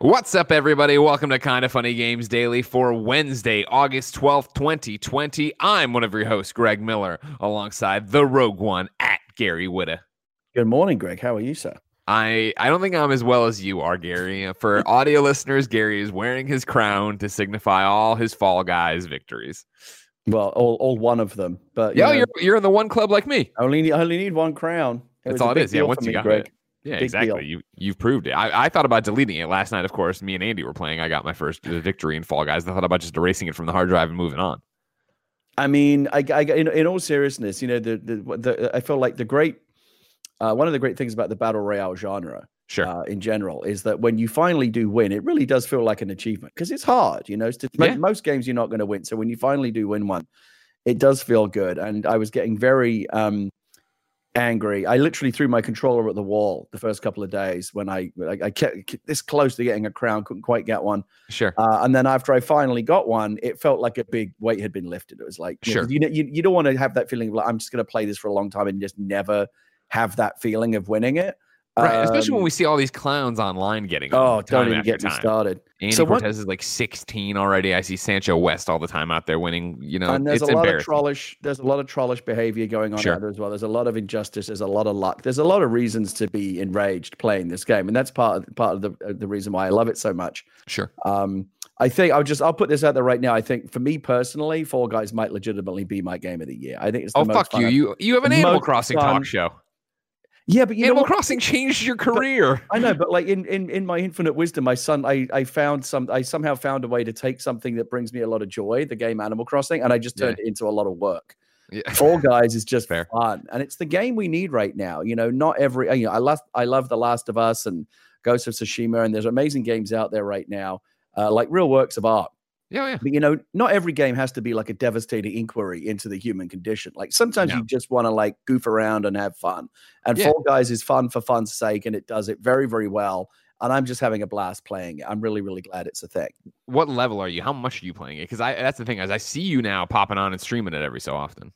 What's up, everybody? Welcome to Kinda Funny Games Daily for Wednesday, August 12th, 2020. I'm one of your hosts, Greg Miller, alongside the Rogue One at Gary Whitta. Good morning, Greg. How are you, sir? I, I don't think I'm as well as you are, Gary. For audio listeners, Gary is wearing his crown to signify all his Fall Guys victories. Well, all, all one of them, but you yeah, know, you're you're in the one club like me. I only need, I only need one crown. It That's all it is. Yeah, once you got Greg. it. Yeah, Big exactly. Deal. You you've proved it. I, I thought about deleting it last night. Of course, me and Andy were playing. I got my first victory in Fall Guys. I thought about just erasing it from the hard drive and moving on. I mean, I, I in, in all seriousness, you know, the, the, the I feel like the great uh, one of the great things about the battle royale genre, sure, uh, in general, is that when you finally do win, it really does feel like an achievement because it's hard. You know, to, yeah. most games you're not going to win, so when you finally do win one, it does feel good. And I was getting very um, angry. I literally threw my controller at the wall the first couple of days when I I, I kept this close to getting a crown, couldn't quite get one. Sure. Uh, and then after I finally got one, it felt like a big weight had been lifted. It was like, sure. You know, you, you don't want to have that feeling of like I'm just going to play this for a long time and just never have that feeling of winning it. Right, especially when we um, see all these clowns online getting. Oh, don't even get me started. Andy so Cortez what, is like 16 already. I see Sancho West all the time out there winning. You know, and there's a lot of trollish. There's a lot of trollish behavior going on sure. out there as well. There's a lot of injustice. There's a lot of luck. There's a lot of reasons to be enraged playing this game, and that's part of, part of the uh, the reason why I love it so much. Sure. Um, I think I'll just I'll put this out there right now. I think for me personally, Fall Guys might legitimately be my game of the year. I think it's oh fuck you you you have an Animal Crossing talk show. Yeah, but you Animal Crossing changed your career. But, I know, but like in, in in my infinite wisdom, my son, I I found some, I somehow found a way to take something that brings me a lot of joy, the game Animal Crossing, and I just turned yeah. it into a lot of work. Yeah. Fall Guys is just Fair. fun, and it's the game we need right now. You know, not every, you know, I love I love The Last of Us and Ghost of Tsushima, and there's amazing games out there right now, uh, like real works of art. Yeah, yeah. But you know, not every game has to be like a devastating inquiry into the human condition. Like sometimes you just want to like goof around and have fun. And yeah. Fall Guys is fun for fun's sake, and it does it very, very well. And I'm just having a blast playing it. I'm really, really glad it's a thing. What level are you? How much are you playing it? Because I that's the thing, as I see you now popping on and streaming it every so often.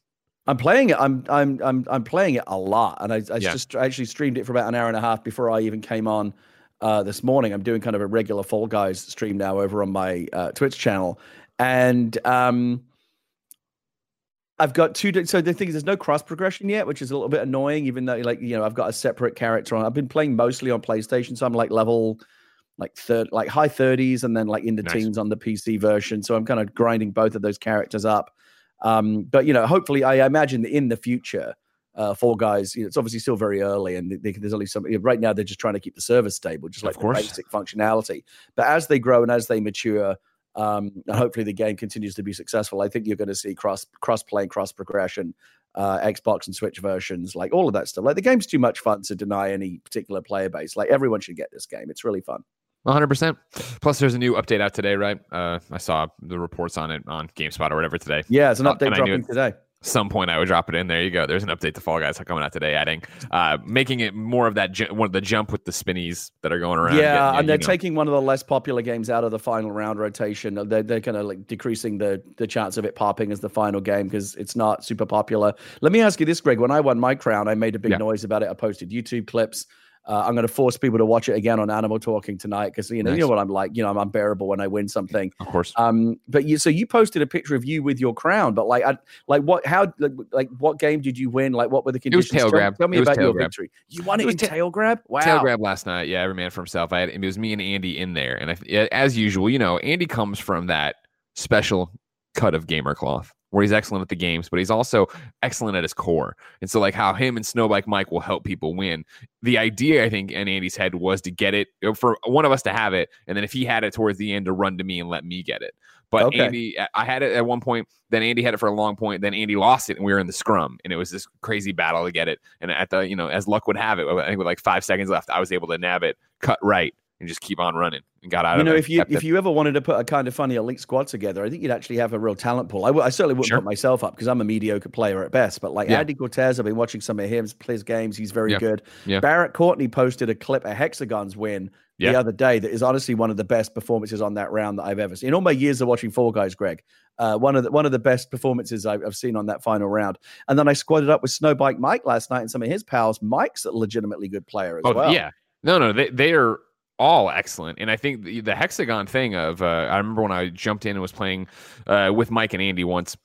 I'm playing it. I'm I'm I'm I'm playing it a lot, and I, I yeah. just actually streamed it for about an hour and a half before I even came on uh, this morning. I'm doing kind of a regular Fall Guys stream now over on my uh, Twitch channel, and um, I've got two. So the thing is, there's no cross progression yet, which is a little bit annoying. Even though, like you know, I've got a separate character on. I've been playing mostly on PlayStation, so I'm like level like third, like high 30s, and then like in the nice. teens on the PC version. So I'm kind of grinding both of those characters up. Um, but you know, hopefully, I imagine that in the future, uh, Fall Guys, you know, it's obviously still very early, and they, there's only some. You know, right now, they're just trying to keep the service stable, just like the basic functionality. But as they grow and as they mature, um, and hopefully the game continues to be successful, I think you're going to see cross cross play, cross progression, uh, Xbox and Switch versions, like all of that stuff. Like the game's too much fun to deny any particular player base. Like everyone should get this game. It's really fun. 100%. Plus, there's a new update out today, right? Uh, I saw the reports on it on GameSpot or whatever today. Yeah, it's an uh, update dropping today some point I would drop it in. There you go. There's an update to Fall Guys coming out today, adding, uh, making it more of that ju- one of the jump with the spinnies that are going around. Yeah, getting, and they're know. taking one of the less popular games out of the final round rotation. They're they're kind of like decreasing the the chance of it popping as the final game because it's not super popular. Let me ask you this, Greg. When I won my crown, I made a big yeah. noise about it. I posted YouTube clips. Uh, I'm going to force people to watch it again on Animal Talking tonight because you know nice. you know what I'm like. You know I'm unbearable when I win something. Of course. Um, but you so you posted a picture of you with your crown, but like I, like what how like, like what game did you win? Like what were the conditions? It was tail grab. Tell, tell me about your grab. victory. You won it, it in ta- tail grab. Wow. Tail grab last night. Yeah, every man for himself. I had it was me and Andy in there, and I, as usual, you know, Andy comes from that special cut of gamer cloth where he's excellent at the games, but he's also excellent at his core. And so, like how him and Snowbike Mike will help people win. The idea, I think, in Andy's head was to get it for one of us to have it, and then if he had it towards the end, to run to me and let me get it. But okay. Andy, I had it at one point. Then Andy had it for a long point. Then Andy lost it, and we were in the scrum, and it was this crazy battle to get it. And at the, you know, as luck would have it, I think with like five seconds left, I was able to nab it, cut right, and just keep on running and got out you know, it, if you if you ever wanted to put a kind of funny elite squad together, I think you'd actually have a real talent pool. I, w- I certainly wouldn't sure. put myself up because I'm a mediocre player at best. But like yeah. Andy Cortez, I've been watching some of his his games. He's very yeah. good. Yeah. Barrett Courtney posted a clip of Hexagon's win the other day that is honestly one of the best performances on that round that I've ever seen. In all my years of watching Fall Guys, Greg, uh, one of the one of the best performances I've, I've, seen on that final round. And then I squatted up with Snowbike Mike last night and some of his pals. Mike's a legitimately good player as oh, well. Yeah. No, no, they they are all excellent. And I think the, the hexagon thing of uh, I remember when I jumped in and was playing uh, with Mike and Andy once,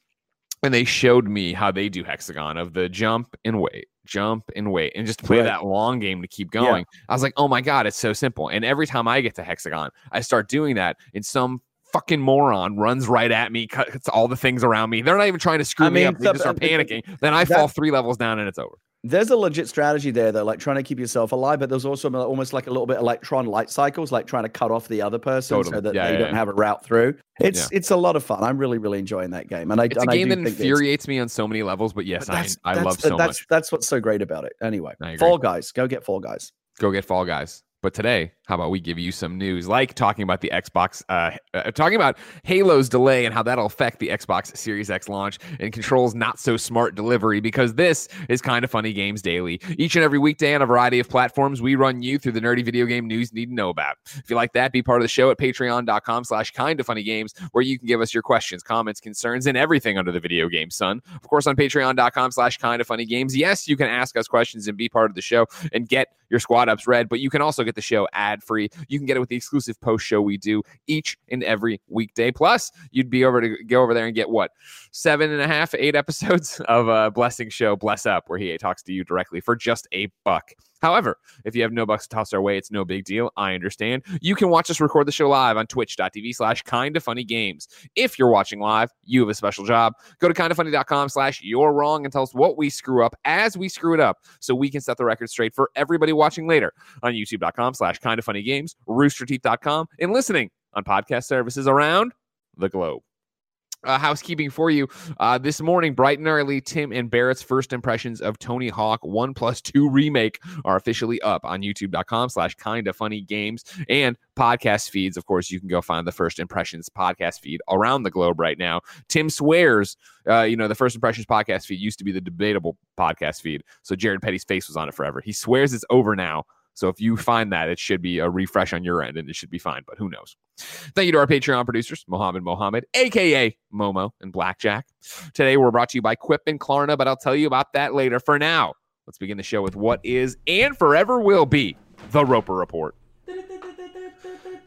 and they showed me how they do hexagon of the jump and wait, jump and wait, and just play right. that long game to keep going. Yeah. I was like, oh my god, it's so simple. And every time I get to hexagon, I start doing that in some fucking moron runs right at me, cuts all the things around me. They're not even trying to screw I mean, me up. They just are panicking. Then I fall three levels down and it's over there's a legit strategy there though like trying to keep yourself alive but there's also almost like a little bit electron light cycles like trying to cut off the other person totally. so that yeah, they yeah, don't yeah. have a route through. It's it's a lot of fun. I'm really really enjoying that game and i it's and a game that infuriates me on so many levels but yes but i, I love so that's, much. that's what's so great about it. Anyway fall guys. Go get fall guys. Go get fall guys. But today, how about we give you some news, like talking about the Xbox, uh, uh, talking about Halo's delay and how that'll affect the Xbox Series X launch and controls not so smart delivery, because this is kind of funny games daily. Each and every weekday on a variety of platforms, we run you through the nerdy video game news you need to know about. If you like that, be part of the show at patreon.com slash kind of funny games, where you can give us your questions, comments, concerns, and everything under the video game sun. Of course, on patreon.com slash kind of funny games. Yes, you can ask us questions and be part of the show and get your squad ups read, but you can also get the show ad free. You can get it with the exclusive post show we do each and every weekday. Plus, you'd be over to go over there and get what seven and a half, eight episodes of a blessing show, Bless Up, where he talks to you directly for just a buck. However, if you have no bucks to toss our way, it's no big deal. I understand. You can watch us record the show live on twitch.tv slash kind of funny games. If you're watching live, you have a special job. Go to kindafunny.com slash you're wrong and tell us what we screw up as we screw it up so we can set the record straight for everybody watching later on youtube.com slash kind of funny games, roosterteeth.com, and listening on podcast services around the globe uh, housekeeping for you. Uh, this morning, bright and early, Tim and Barrett's first impressions of Tony Hawk 1 plus 2 remake are officially up on youtube.com slash kinda funny games and podcast feeds. Of course, you can go find the first impressions podcast feed around the globe right now. Tim swears, uh, you know, the first impressions podcast feed used to be the debatable podcast feed. So Jared Petty's face was on it forever. He swears it's over now. So if you find that, it should be a refresh on your end and it should be fine, but who knows? Thank you to our Patreon producers, Mohammed Mohammed, aka Momo and Blackjack. Today we're brought to you by Quip and Klarna, but I'll tell you about that later. For now, let's begin the show with what is and forever will be the Roper Report.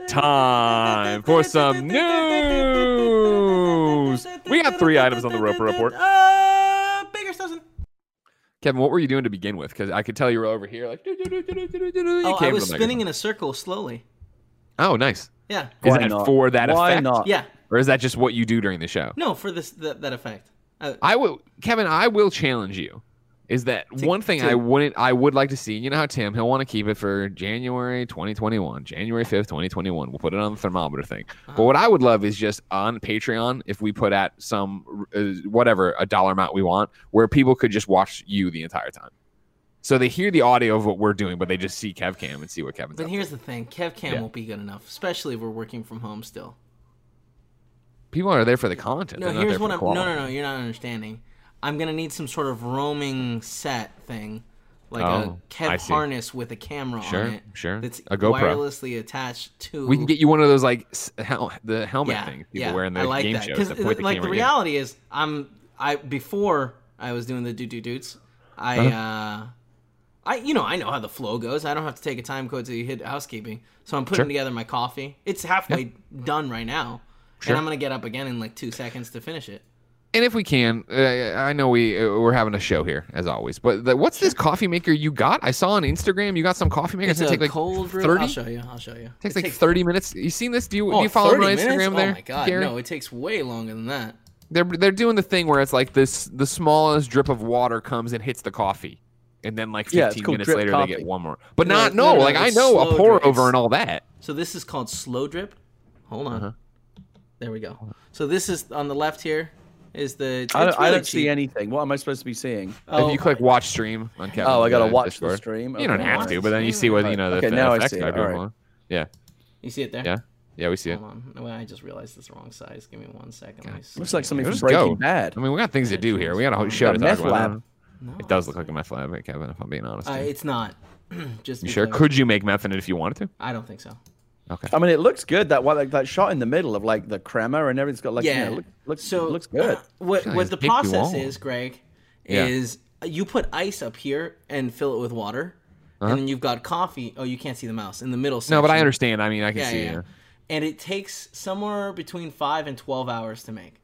Time for some news. We got three items on the Roper Report. Oh, Baker's doesn't. Kevin, what were you doing to begin with? Because I could tell you were over here, like. Oh, I was spinning in a circle slowly. Oh, nice. Yeah. Is Why that not? for that Why effect? not? Yeah. Or is that just what you do during the show? No, for this that, that effect. Uh, I will, Kevin. I will challenge you is that to, one thing to, I wouldn't I would like to see. You know how Tim he'll want to keep it for January 2021, January 5th, 2021. We'll put it on the thermometer thing. Uh-huh. But what I would love is just on Patreon if we put at some uh, whatever a dollar amount we want, where people could just watch you the entire time. So they hear the audio of what we're doing, but they just see Kev Cam and see what Kevin's. But here's to. the thing: Kev Cam yeah. won't be good enough, especially if we're working from home still. People are there for the content. No, here's what I'm. No, no, no. You're not understanding I'm gonna need some sort of roaming set thing, like oh, a Kev harness with a camera sure, on it. Sure, That's a GoPro wirelessly attached to. We can get you one of those like hel- the helmet yeah, things people yeah, wear in the like game that. shows. Because like the reality is, I'm I before I was doing the doo doo doots, I. Uh-huh. uh I you know I know how the flow goes. I don't have to take a time code to hit housekeeping. So I'm putting sure. together my coffee. It's halfway yeah. done right now, sure. and I'm gonna get up again in like two seconds to finish it and if we can, uh, I know we uh, we're having a show here as always. But the, what's this coffee maker you got? I saw on Instagram you got some coffee maker. It's, it's a take like cold brew. 30? I'll show you. I'll show you. It takes it like takes... thirty minutes. You seen this? Do you, oh, do you follow my Instagram minutes? there? Oh my god, Gary? no! It takes way longer than that. They're they're doing the thing where it's like this: the smallest drip of water comes and hits the coffee, and then like fifteen yeah, minutes later coffee. they get one more. But no, not no, no, no like I know a pour drip. over and all that. So this is called slow drip. Hold on. Uh-huh. There we go. So this is on the left here is the. I don't, really I don't see anything. What am I supposed to be seeing? Oh, if you click watch stream on Kevin. Oh, I gotta watch Discord. the stream. Okay. You don't have to, but then you see what you know. The, okay, the now I see it. All right. Yeah. You see it there? Yeah. Yeah, we see Hold it. On. Well, I just realized it's the wrong size. Give me one second. Looks like something from Breaking go. Bad. I mean, we got things to do here. We got a whole show to talk meth about. Lab. No, it does look like a meth lab, Kevin. If I'm being honest. Uh, it's not. just you sure? Could you make meth in it if you wanted to? I don't think so. Okay. I mean, it looks good. That one, like that shot in the middle of like the crema and everything's got like yeah. You know, look, looks so looks good. Uh, what what the process is, Greg, is yeah. you put ice up here and fill it with water, uh-huh. and then you've got coffee. Oh, you can't see the mouse in the middle. Section. No, but I understand. I mean, I can yeah, see. Yeah. Yeah. And it takes somewhere between five and twelve hours to make.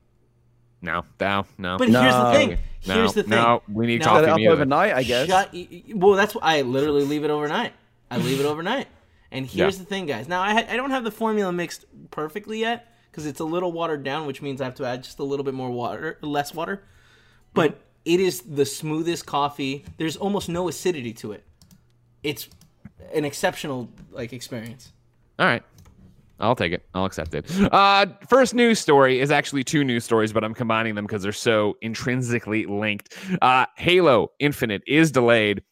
No, no, no. But here's the thing. Here's no, the thing. No, we need Now- coffee. Set it up me overnight, I guess. Shut, well, that's why I literally leave it overnight. I leave it overnight. And here's Yeah. the thing, guys. Now I ha- I don't have the formula mixed perfectly yet because it's a little watered down, which means I have to add just a little bit more water, less water. But it is the smoothest coffee. There's almost no acidity to it. It's an exceptional like experience. All right. I'll take it. I'll accept it. Uh, first news story is actually two news stories, but I'm combining them because they're so intrinsically linked. Uh, Halo Infinite is delayed.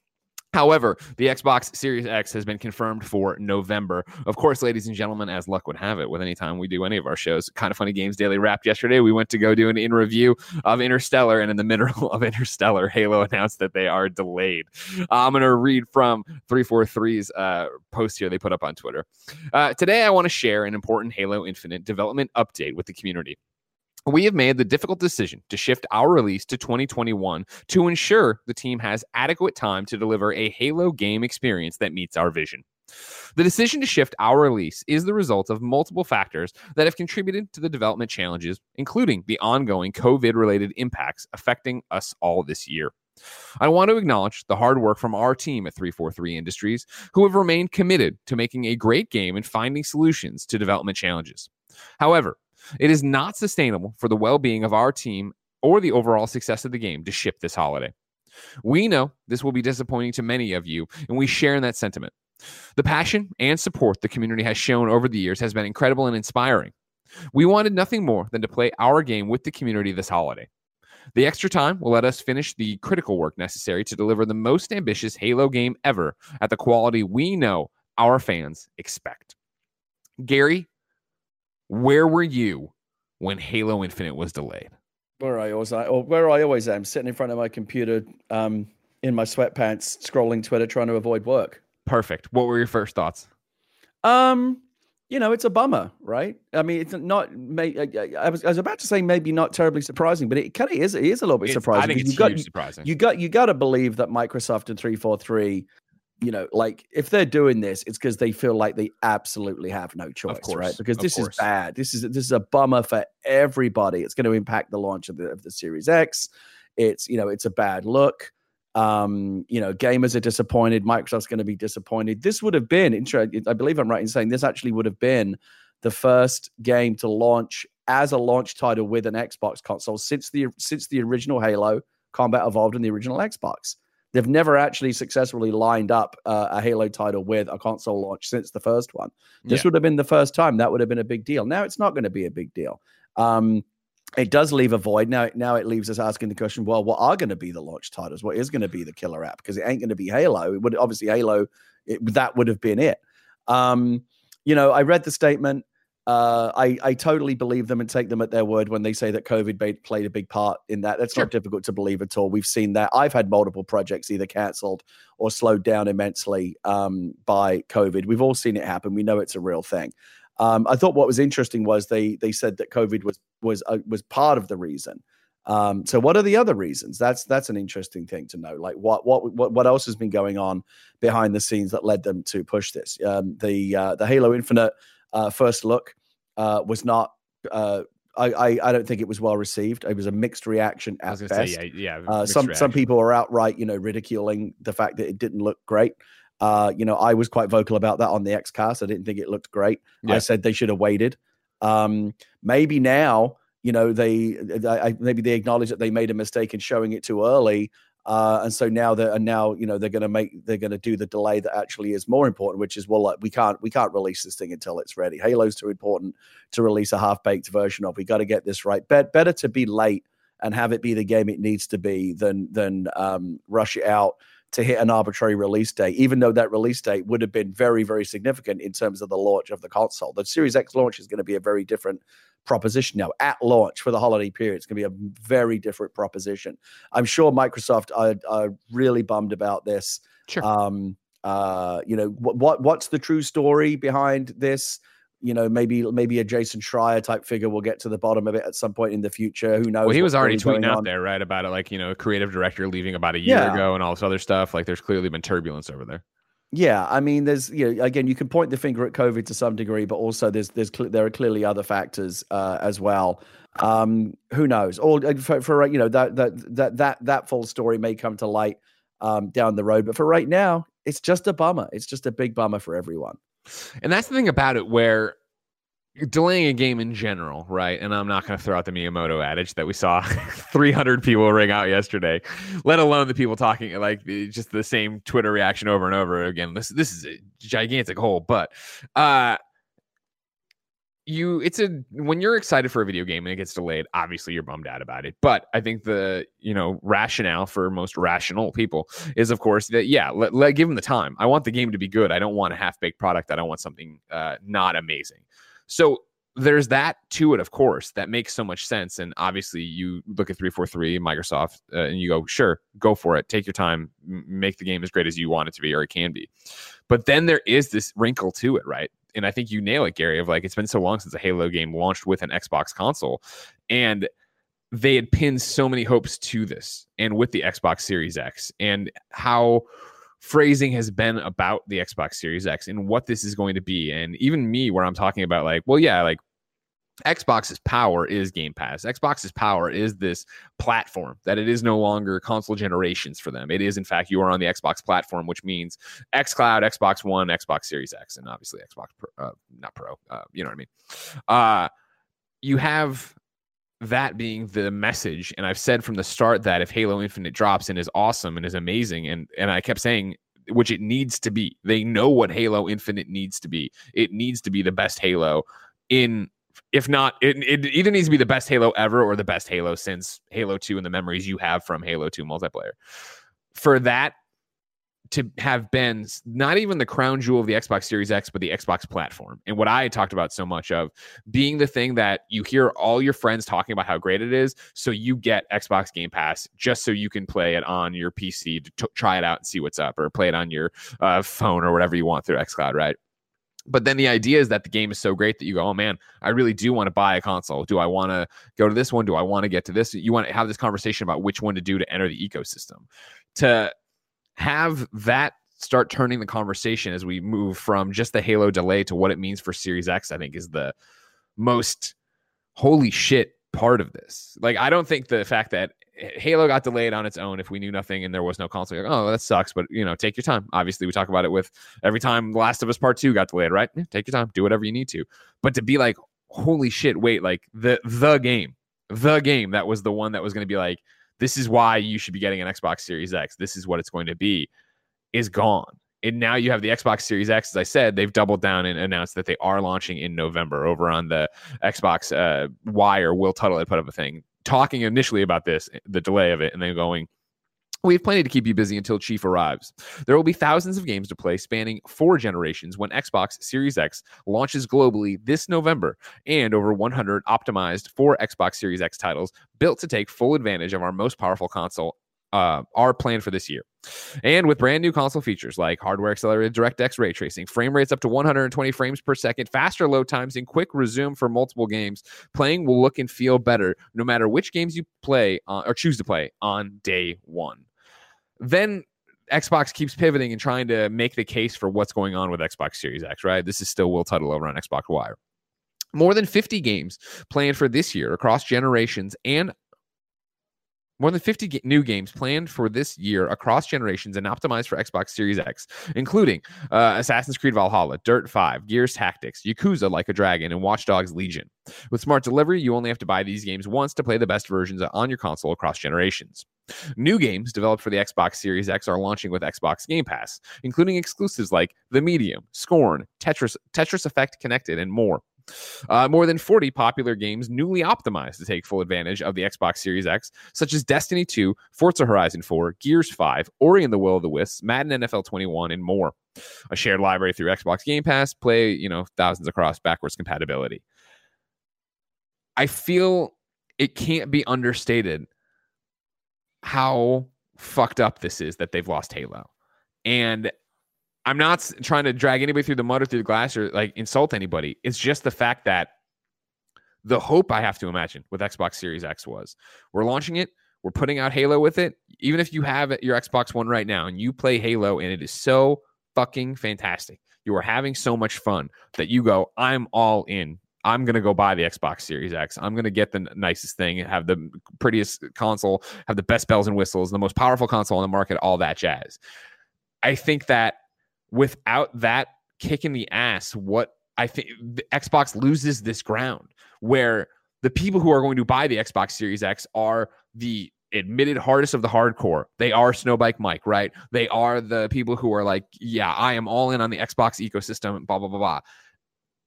However, the Xbox Series X has been confirmed for November. Of course, ladies and gentlemen, as luck would have it, with any time we do any of our shows, kind of funny games daily wrapped yesterday. We went to go do an in review of Interstellar, and in the middle of Interstellar, Halo announced that they are delayed. Uh, I'm going to read from 343's uh, post here they put up on Twitter. Uh, today, I want to share an important Halo Infinite development update with the community. We have made the difficult decision to shift our release to 2021 to ensure the team has adequate time to deliver a Halo game experience that meets our vision. The decision to shift our release is the result of multiple factors that have contributed to the development challenges, including the ongoing COVID related impacts affecting us all this year. I want to acknowledge the hard work from our team at 343 Industries, who have remained committed to making a great game and finding solutions to development challenges. However, it is not sustainable for the well being of our team or the overall success of the game to ship this holiday. We know this will be disappointing to many of you, and we share in that sentiment. The passion and support the community has shown over the years has been incredible and inspiring. We wanted nothing more than to play our game with the community this holiday. The extra time will let us finish the critical work necessary to deliver the most ambitious Halo game ever at the quality we know our fans expect. Gary, where were you when Halo Infinite was delayed? Where I always, or where I always am, sitting in front of my computer, um, in my sweatpants, scrolling Twitter, trying to avoid work. Perfect. What were your first thoughts? Um, you know, it's a bummer, right? I mean, it's not. May, I was, I was about to say maybe not terribly surprising, but it kind of is. It is a little bit It's- surprising. I think it's you got, surprising. You got you got to believe that Microsoft and 343 you know like if they're doing this it's because they feel like they absolutely have no choice course, right because this course. is bad. This is this is a bummer for everybody. It's going to impact the launch of the, of the series x. It's you know it's a bad look. Um you know gamers are disappointed. Microsoft's going to be disappointed. This would have been i believe i'm right in saying this actually would have been the first game to launch as a launch title with an xbox console since the since the original halo combat evolved in the original xbox they've never actually successfully lined up uh, a halo title with a console launch since the first one this Yeah. would have been the first time that would have been a big deal now it's not going to be a big deal um it does leave a void now. Now it leaves us asking the question: Well, what are going to be the launch titles? What is going to be the killer app? Because it ain't going to be Halo. It would obviously Halo. It, that would have been it. Um, you know, I read the statement. Uh, I I totally believe them and take them at their word when they say that COVID ba- played a big part in that. That's Sure. not difficult to believe at all. We've seen that. I've had multiple projects either cancelled or slowed down immensely um, by COVID. We've all seen it happen. We know it's a real thing. Um, I thought what was interesting was they they said that COVID was was uh, was part of the reason. Um, so what are the other reasons? That's that's an interesting thing to know. Like what what what what else has been going on behind the scenes that led them to push this? Um, the uh, the Halo Infinite uh, first look uh, was not. Uh, I, I I don't think it was well received. It was a mixed reaction at best. say, yeah, yeah. Uh, some some people are outright, you know, ridiculing the fact that it didn't look great. Uh, you know, I was quite vocal about that on the X Xcast. I didn't think it looked great. Yeah. I said they should have waited. Um, maybe now, you know, they, I- maybe they acknowledge that they made a mistake in showing it too early. Uh, and so now that and now you know they're going to make they're going to do the delay that actually is more important, which is well, like, we can't we can't release this thing until it's ready. Halo's too important to release a half baked version of. We got to get this right. Bet better to be late and have it be the game it needs to be than than um, rush it out to hit an arbitrary release date, even though that release date would have been very, very significant in terms of the launch of the console. The Series X launch is going to be a very different proposition now. At launch for the holiday period, it's going to be a very different proposition. I'm sure Microsoft are, are really bummed about this. Sure. Um, uh, you know, what, what what's the true story behind this? You know, maybe maybe a Jason Schreier type figure will get to the bottom of it at some point in the future. Who knows? Well, he was already tweeting out on. there, right, about it, like you know, a creative director leaving about a year Yeah. ago and all this other stuff. Like, there's clearly been turbulence over there. Yeah, I mean, there's you know, again, you can point the finger at COVID to some degree, but also there's there's there are clearly other factors uh, as well. Um, who knows? Or uh, for, for, you know that that that that that full story may come to light um, down the road, but for right now, it's just a bummer. It's just a big bummer for everyone. And that's the thing about it, where delaying a game in general, right? And I'm not going to throw out the Miyamoto adage that we saw 300 people ring out yesterday, let alone the people talking like just the same Twitter reaction over and over again. This this is a gigantic hole, but uh you it's a when you're excited for a video game and it gets delayed obviously you're bummed out about it but i think the you know rationale for most rational people is of course that yeah let, let give them the time i want the game to be good i don't want a half-baked product i don't want something uh, not amazing so there's that to it, of course, that makes so much sense. And obviously, you look at 343, Microsoft, uh, and you go, sure, go for it. Take your time, make the game as great as you want it to be or it can be. But then there is this wrinkle to it, right? And I think you nail it, Gary, of like, it's been so long since a Halo game launched with an Xbox console. And they had pinned so many hopes to this and with the Xbox Series X and how phrasing has been about the Xbox Series X and what this is going to be. And even me, where I'm talking about, like, well, yeah, like Xbox's power is Game Pass. Xbox's power is this platform that it is no longer console generations for them. It is, in fact, you are on the Xbox platform, which means xCloud, Xbox One, Xbox Series X, and obviously Xbox Pro, uh, not Pro. Uh, you know what I mean? Uh, you have that being the message and i've said from the start that if halo infinite drops and is awesome and is amazing and and i kept saying which it needs to be they know what halo infinite needs to be it needs to be the best halo in if not it, it either needs to be the best halo ever or the best halo since halo 2 and the memories you have from halo 2 multiplayer for that to have been not even the crown jewel of the Xbox Series X, but the Xbox platform. And what I talked about so much of being the thing that you hear all your friends talking about how great it is. So you get Xbox Game Pass just so you can play it on your PC to t- try it out and see what's up, or play it on your uh, phone or whatever you want through xCloud, right? But then the idea is that the game is so great that you go, oh man, I really do want to buy a console. Do I want to go to this one? Do I want to get to this? You want to have this conversation about which one to do to enter the ecosystem. To have that start turning the conversation as we move from just the Halo delay to what it means for Series X, I think is the most holy shit part of this. Like, I don't think the fact that Halo got delayed on its own if we knew nothing and there was no console, like, oh, that sucks. But, you know, take your time. Obviously, we talk about it with every time The Last of Us Part 2 got delayed, right? Yeah, take your time, do whatever you need to. But to be like, holy shit, wait, like the the game, the game that was the one that was going to be like, this is why you should be getting an Xbox Series X. This is what it's going to be, is gone. And now you have the Xbox Series X. As I said, they've doubled down and announced that they are launching in November over on the Xbox uh, Wire. Will Tuttle had put up a thing talking initially about this, the delay of it, and then going, we have plenty to keep you busy until Chief arrives. There will be thousands of games to play spanning four generations when Xbox Series X launches globally this November, and over 100 optimized for Xbox Series X titles built to take full advantage of our most powerful console uh, are planned for this year. And with brand new console features like hardware accelerated DirectX ray tracing, frame rates up to 120 frames per second, faster load times, and quick resume for multiple games, playing will look and feel better no matter which games you play uh, or choose to play on day one. Then Xbox keeps pivoting and trying to make the case for what's going on with Xbox Series X, right? This is still Will Tuttle over on Xbox Wire. More than 50 games planned for this year across generations and more than 50 new games planned for this year across generations and optimized for Xbox Series X, including uh, Assassin's Creed Valhalla, Dirt 5, Gears Tactics, Yakuza Like a Dragon, and Watch Dogs Legion. With smart delivery, you only have to buy these games once to play the best versions on your console across generations. New games developed for the Xbox Series X are launching with Xbox Game Pass, including exclusives like The Medium, Scorn, Tetris, Tetris Effect Connected, and more. Uh, more than 40 popular games newly optimized to take full advantage of the Xbox Series X, such as Destiny 2, Forza Horizon 4, Gears 5, Ori and the Will of the Wisps, Madden NFL 21, and more. A shared library through Xbox Game Pass, play, you know, thousands across backwards compatibility. I feel it can't be understated how fucked up this is that they've lost Halo. And I'm not trying to drag anybody through the mud or through the glass or like insult anybody. It's just the fact that the hope I have to imagine with Xbox Series X was we're launching it, we're putting out Halo with it. Even if you have your Xbox One right now and you play Halo and it is so fucking fantastic. You are having so much fun that you go, I'm all in. I'm going to go buy the Xbox Series X. I'm going to get the nicest thing, have the prettiest console, have the best bells and whistles, the most powerful console on the market, all that jazz. I think that without that kick in the ass, what I think Xbox loses this ground where the people who are going to buy the Xbox Series X are the admitted hardest of the hardcore. They are Snowbike Mike, right? They are the people who are like, yeah, I am all in on the Xbox ecosystem, blah, blah, blah, blah.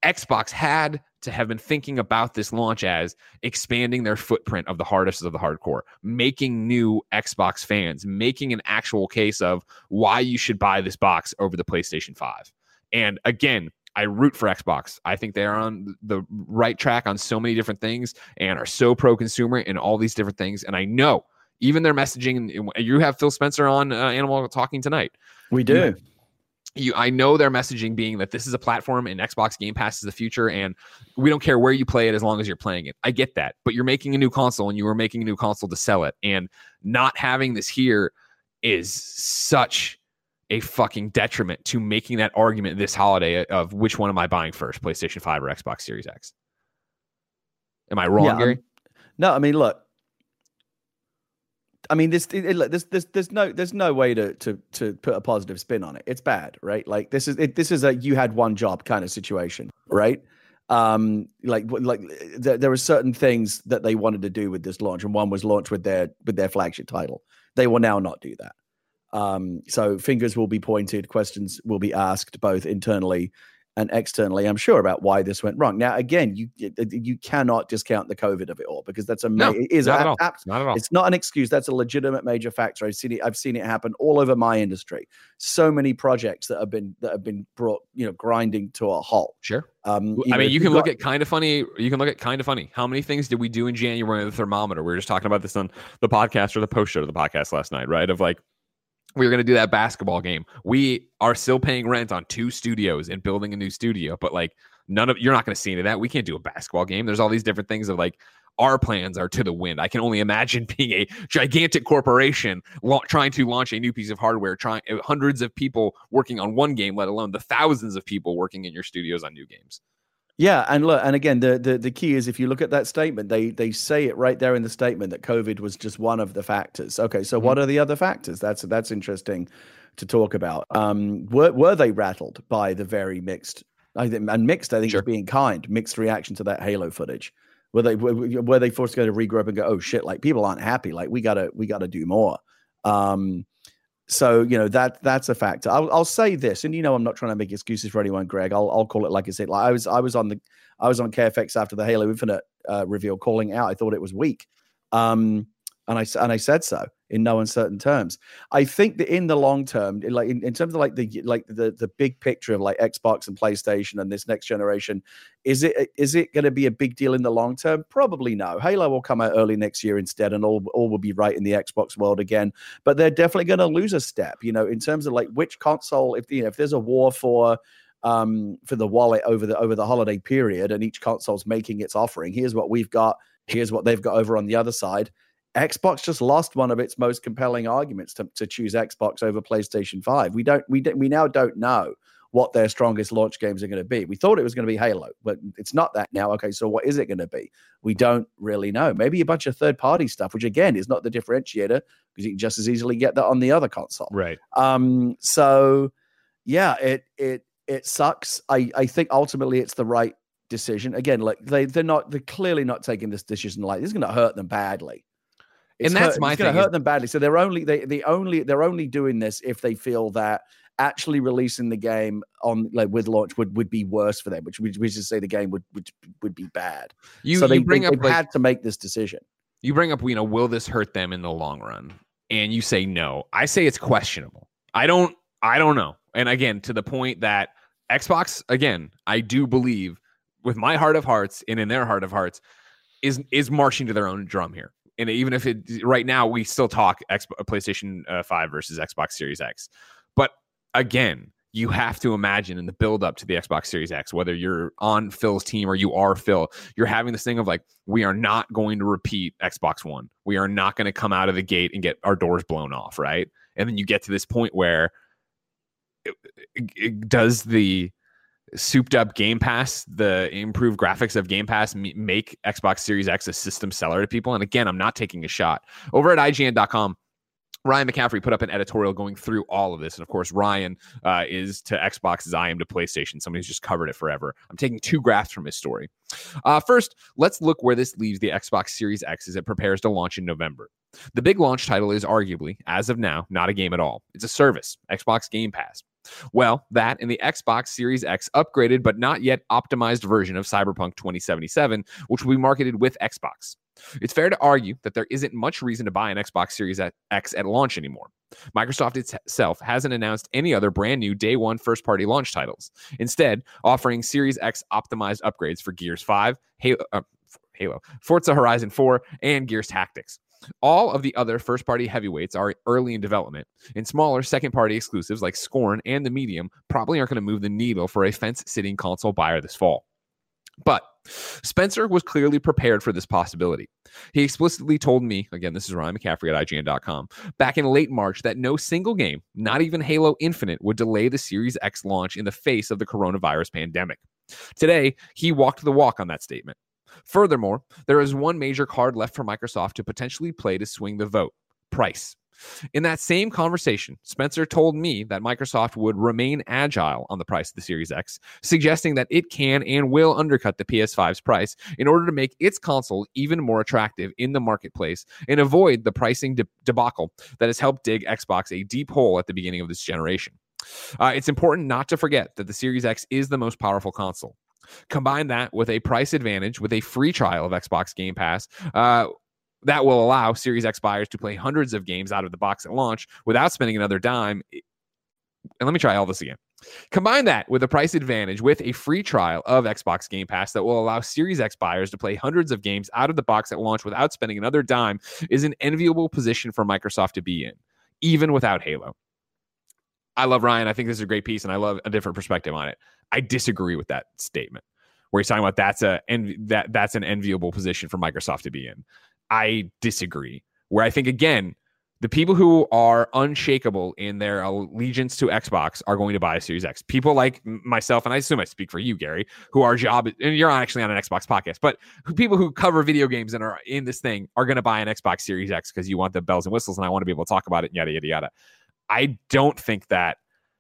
Xbox had to have been thinking about this launch as expanding their footprint of the hardest of the hardcore, making new Xbox fans, making an actual case of why you should buy this box over the PlayStation 5. And again, I root for Xbox. I think they are on the right track on so many different things and are so pro consumer in all these different things. And I know even their messaging, you have Phil Spencer on uh, Animal Talking tonight. We do. You, I know their messaging being that this is a platform and Xbox Game Pass is the future, and we don't care where you play it as long as you're playing it. I get that, but you're making a new console and you are making a new console to sell it, and not having this here is such a fucking detriment to making that argument this holiday of which one am I buying first, PlayStation 5 or Xbox Series X? Am I wrong, yeah, Gary? no, I mean, look. I mean, this, it, there's, there's, there's no, there's no way to, to, to put a positive spin on it. It's bad, right? Like this is, it, this is a you had one job kind of situation, right? Um, like, like there, there were certain things that they wanted to do with this launch, and one was launch with their, with their flagship title. They will now not do that. Um, so fingers will be pointed, questions will be asked both internally and externally. I'm sure about why this went wrong. Now, again, you you cannot discount the COVID of it all because that's a no, it is not, a, at a, not at all. It's not an excuse. That's a legitimate major factor. I've seen it. I've seen it happen all over my industry. So many projects that have been that have been brought, you know, grinding to a halt. Sure. Um, I mean, you can got, look at kind of funny. You can look at kind of funny. How many things did we do in January the thermometer? We were just talking about this on the podcast or the post show of the podcast last night, right? Of like we were going to do that basketball game. We are still paying rent on two studios and building a new studio, but like none of you're not going to see any of that. We can't do a basketball game. There's all these different things of like our plans are to the wind. I can only imagine being a gigantic corporation la- trying to launch a new piece of hardware, trying uh, hundreds of people working on one game, let alone the thousands of people working in your studios on new games. Yeah, and look, and again, the, the the key is if you look at that statement, they they say it right there in the statement that COVID was just one of the factors. Okay, so mm-hmm. what are the other factors? That's that's interesting to talk about. Um, were were they rattled by the very mixed? I think and mixed. I think sure. is being kind. Mixed reaction to that Halo footage. Were they were, were they forced to go to regroup and go, oh shit, like people aren't happy. Like we gotta we gotta do more. Um, so you know that that's a factor. I'll, I'll say this, and you know I'm not trying to make excuses for anyone, Greg. I'll I'll call it like I said. Like I was I was on the I was on KFX after the Halo Infinite uh, reveal, calling out. I thought it was weak. Um, and I and I said so in no uncertain terms. I think that in the long term, like in, in terms of like the like the the big picture of like Xbox and PlayStation and this next generation, is it is it going to be a big deal in the long term? Probably no. Halo will come out early next year instead, and all all will be right in the Xbox world again. But they're definitely going to lose a step, you know, in terms of like which console. If you know if there's a war for um for the wallet over the over the holiday period, and each console's making its offering. Here's what we've got. Here's what they've got over on the other side Xbox just lost one of its most compelling arguments to, to choose Xbox over PlayStation 5. We don't we we now don't know what their strongest launch games are going to be. We thought it was going to be Halo, but it's not that now. Okay, so what is it going to be? We don't really know. Maybe a bunch of third party stuff, which again is not the differentiator because you can just as easily get that on the other console. Right. Um. So yeah, it it it sucks. I I think ultimately it's the right decision. Again, like they they're not they're clearly not taking this decision like this is going to hurt them badly. It's and that's hurt, my it's going to hurt them badly. So they're only they they only they're only doing this if they feel that actually releasing the game on like with launch would would be worse for them, which we just say the game would would would be bad. You, so they, you bring they, up like, had to make this decision. You bring up, you know, will this hurt them in the long run? And you say no. I say it's questionable. I don't. I don't know. And again, to the point that Xbox, again, I do believe with my heart of hearts and in their heart of hearts, is is marching to their own drum here and even if it right now we still talk X, PlayStation uh, 5 versus Xbox Series X. But again, you have to imagine in the build up to the Xbox Series X, whether you're on Phil's team or you are Phil, you're having this thing of like, we are not going to repeat Xbox One. We are not going to come out of the gate and get our doors blown off, right? And then you get to this point where it does the souped up Game Pass, the improved graphics of Game Pass make Xbox Series X a system seller to people? And again, I'm not taking a shot. Over at IGN.com, Ryan McCaffrey put up an editorial going through all of this. And of course, Ryan uh, is to Xbox as I am to PlayStation, somebody who's just covered it forever. I'm taking two graphs from his story. Uh, first, let's look where this leaves the Xbox Series X as it prepares to launch in November. The big launch title is arguably, as of now, not a game at all. It's a service, Xbox Game Pass. Well, that and the Xbox Series X upgraded but not yet optimized version of Cyberpunk 2077, which will be marketed with Xbox. It's fair to argue that there isn't much reason to buy an Xbox Series X at launch anymore. Microsoft itself hasn't announced any other brand new day one first party launch titles, instead, offering Series X optimized upgrades for Gears 5, Halo, uh, Halo, Forza Horizon 4, and Gears Tactics. All of the other first party heavyweights are early in development, and smaller second party exclusives like Scorn and the Medium probably aren't going to move the needle for a fence sitting console buyer this fall. But Spencer was clearly prepared for this possibility. He explicitly told me, again, this is Ryan McCaffrey at IGN.com, back in late March that no single game, not even Halo Infinite, would delay the Series X launch in the face of the coronavirus pandemic. Today, he walked the walk on that statement. Furthermore, there is one major card left for Microsoft to potentially play to swing the vote price. In that same conversation, Spencer told me that Microsoft would remain agile on the price of the Series X, suggesting that it can and will undercut the PS5's price in order to make its console even more attractive in the marketplace and avoid the pricing de- debacle that has helped dig Xbox a deep hole at the beginning of this generation. Uh, it's important not to forget that the Series X is the most powerful console. Combine that with a price advantage with a free trial of Xbox Game Pass. Uh, that will allow Series X buyers to play hundreds of games out of the box at launch without spending another dime. And let me try all this again. Combine that with a price advantage with a free trial of Xbox Game Pass that will allow Series X buyers to play hundreds of games out of the box at launch without spending another dime is an enviable position for Microsoft to be in, even without Halo. I love Ryan. I think this is a great piece and I love a different perspective on it. I disagree with that statement where he's talking about that's a and that that's an enviable position for Microsoft to be in. I disagree. Where I think again, the people who are unshakable in their allegiance to Xbox are going to buy a Series X. People like myself, and I assume I speak for you, Gary, who our job, and you're actually on an Xbox podcast, but people who cover video games and are in this thing are going to buy an Xbox Series X because you want the bells and whistles, and I want to be able to talk about it, yada yada yada. I don't think that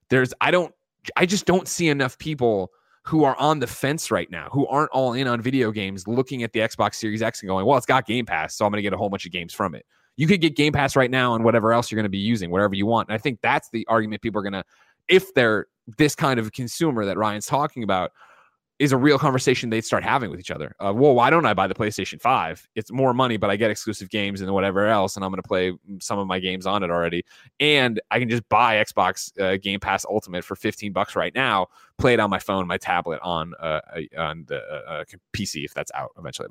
there's, I don't, I just don't see enough people who are on the fence right now, who aren't all in on video games, looking at the Xbox Series X and going, well, it's got Game Pass, so I'm going to get a whole bunch of games from it. You could get Game Pass right now and whatever else you're going to be using, whatever you want. And I think that's the argument people are going to, if they're this kind of consumer that Ryan's talking about, is a real conversation they'd start having with each other. Uh, well, why don't I buy the PlayStation 5? It's more money, but I get exclusive games and whatever else, and I'm going to play some of my games on it already. And I can just buy Xbox uh, Game Pass Ultimate for 15 bucks right now, play it on my phone, my tablet, on uh, on the uh, uh PC if that's out eventually.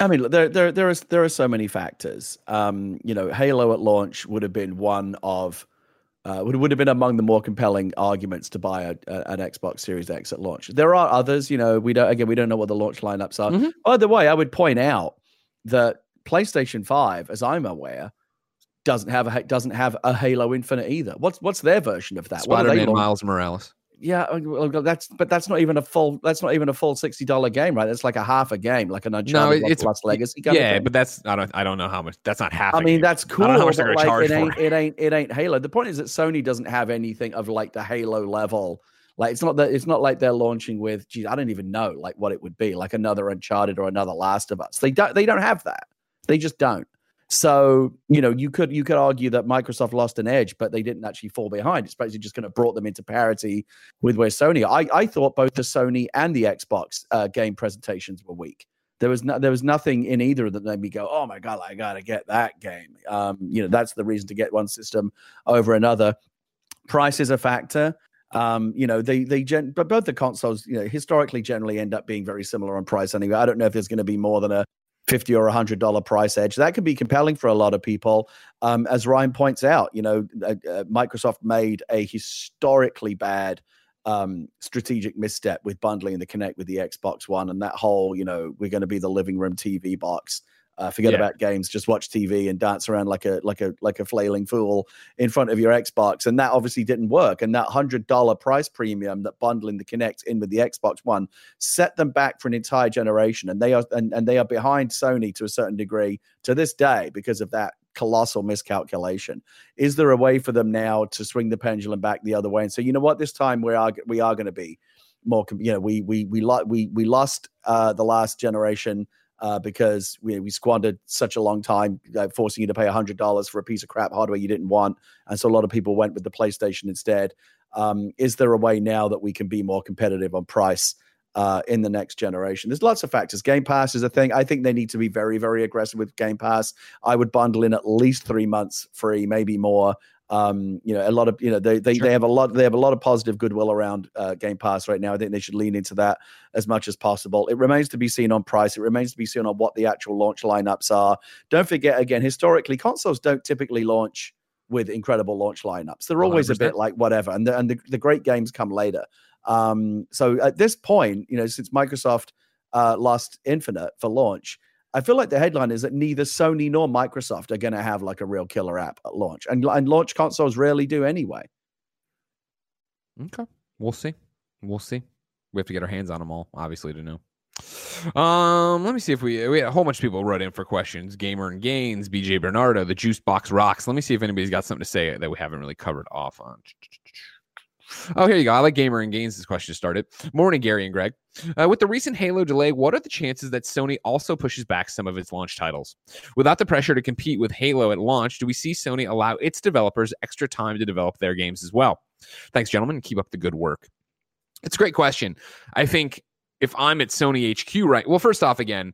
I mean, there, there, there is there are so many factors. Um, you know, Halo at launch would have been one of uh, would would have been among the more compelling arguments to buy a, a, an Xbox Series X at launch. There are others, you know. We don't again, we don't know what the launch lineups are. Mm-hmm. By the way, I would point out that PlayStation Five, as I'm aware, doesn't have a doesn't have a Halo Infinite either. What's what's their version of that? Spider-Man Miles Morales yeah, uh, that's but that's not even a full. That's not even a full sixty dollar game, right? That's like a half a game, like an Uncharted no, it's, plus Legacy. yeah, but that's I don't I don't know how much. That's not half. I mean, game. that's cool. I don't know how much they're gonna like, charge it ain't, for. It ain't it ain't Halo. The point is that Sony doesn't have anything of like the Halo level. Like it's not that it's not like they're launching with. Geez, I don't even know like what it would be like another Uncharted or another Last of Us. They don't they don't have that. They just don't. So you know, you could you could argue that Microsoft lost an edge, but they didn't actually fall behind. It's basically just kind of brought them into parity with where Sony. I I thought both the Sony and the Xbox uh, game presentations were weak. There was no, there was nothing in either of them that made me go, oh my god, I gotta get that game. Um, you know, that's the reason to get one system over another. Price is a factor. Um, you know, they they gen- but both the consoles, you know, historically generally end up being very similar on price anyway. I don't know if there's going to be more than a 50 or hundred dollar price edge. That could be compelling for a lot of people. Um, as ryan points out you know uh, uh, microsoft made a historically bad um, strategic misstep with bundling the Kinect with the xbox one and that whole you know we're going to be the living room tv box Uh, forget yeah. about games. Just watch TV and dance around like a like a like a flailing fool in front of your Xbox. And that obviously didn't work. And that hundred dollar price premium that bundling the Kinect in with the Xbox One set them back for an entire generation. And they are and, and they are behind Sony to a certain degree to this day because of that colossal miscalculation. Is there a way for them now to swing the pendulum back the other way and say, you know what, this time we are we are going to be more, you know, we we we we we lost uh, the last generation uh, because we, we squandered such a long time uh, forcing you to pay $100 for a piece of crap hardware you didn't want. And so a lot of people went with the PlayStation instead. Um, is there a way now that we can be more competitive on price uh, in the next generation? There's lots of factors. Game Pass is a thing. I think they need to be very, very aggressive with Game Pass. I would bundle in at least three months free, maybe more. Um, you know, a lot of you know they they, sure. they have a lot they have a lot of positive goodwill around uh, Game Pass right now. I think they should lean into that as much as possible. It remains to be seen on price. It remains to be seen on what the actual launch lineups are. Don't forget again, historically, consoles don't typically launch with incredible launch lineups. They're always 100%. a bit like whatever, and the, and the, the great games come later. Um, so at this point, you know, since Microsoft uh, lost Infinite for launch, I feel like the headline is that neither Sony nor Microsoft are going to have like a real killer app at launch, and and launch consoles rarely do anyway. Okay, we'll see. We'll see. We have to get our hands on them all, obviously, to know. Um, let me see if we we had a whole bunch of people wrote in for questions. Gamer and Gains, BJ Bernardo, the Juice Box Rocks. Let me see if anybody's got something to say that we haven't really covered off on. Oh, here you go. I like Gamer and Gains. This question started. Morning, Gary and Greg. Uh, with the recent Halo delay, what are the chances that Sony also pushes back some of its launch titles? Without the pressure to compete with Halo at launch, do we see Sony allow its developers extra time to develop their games as well? Thanks, gentlemen. Keep up the good work. It's a great question. I think if I'm at Sony HQ, right? Well, first off, again,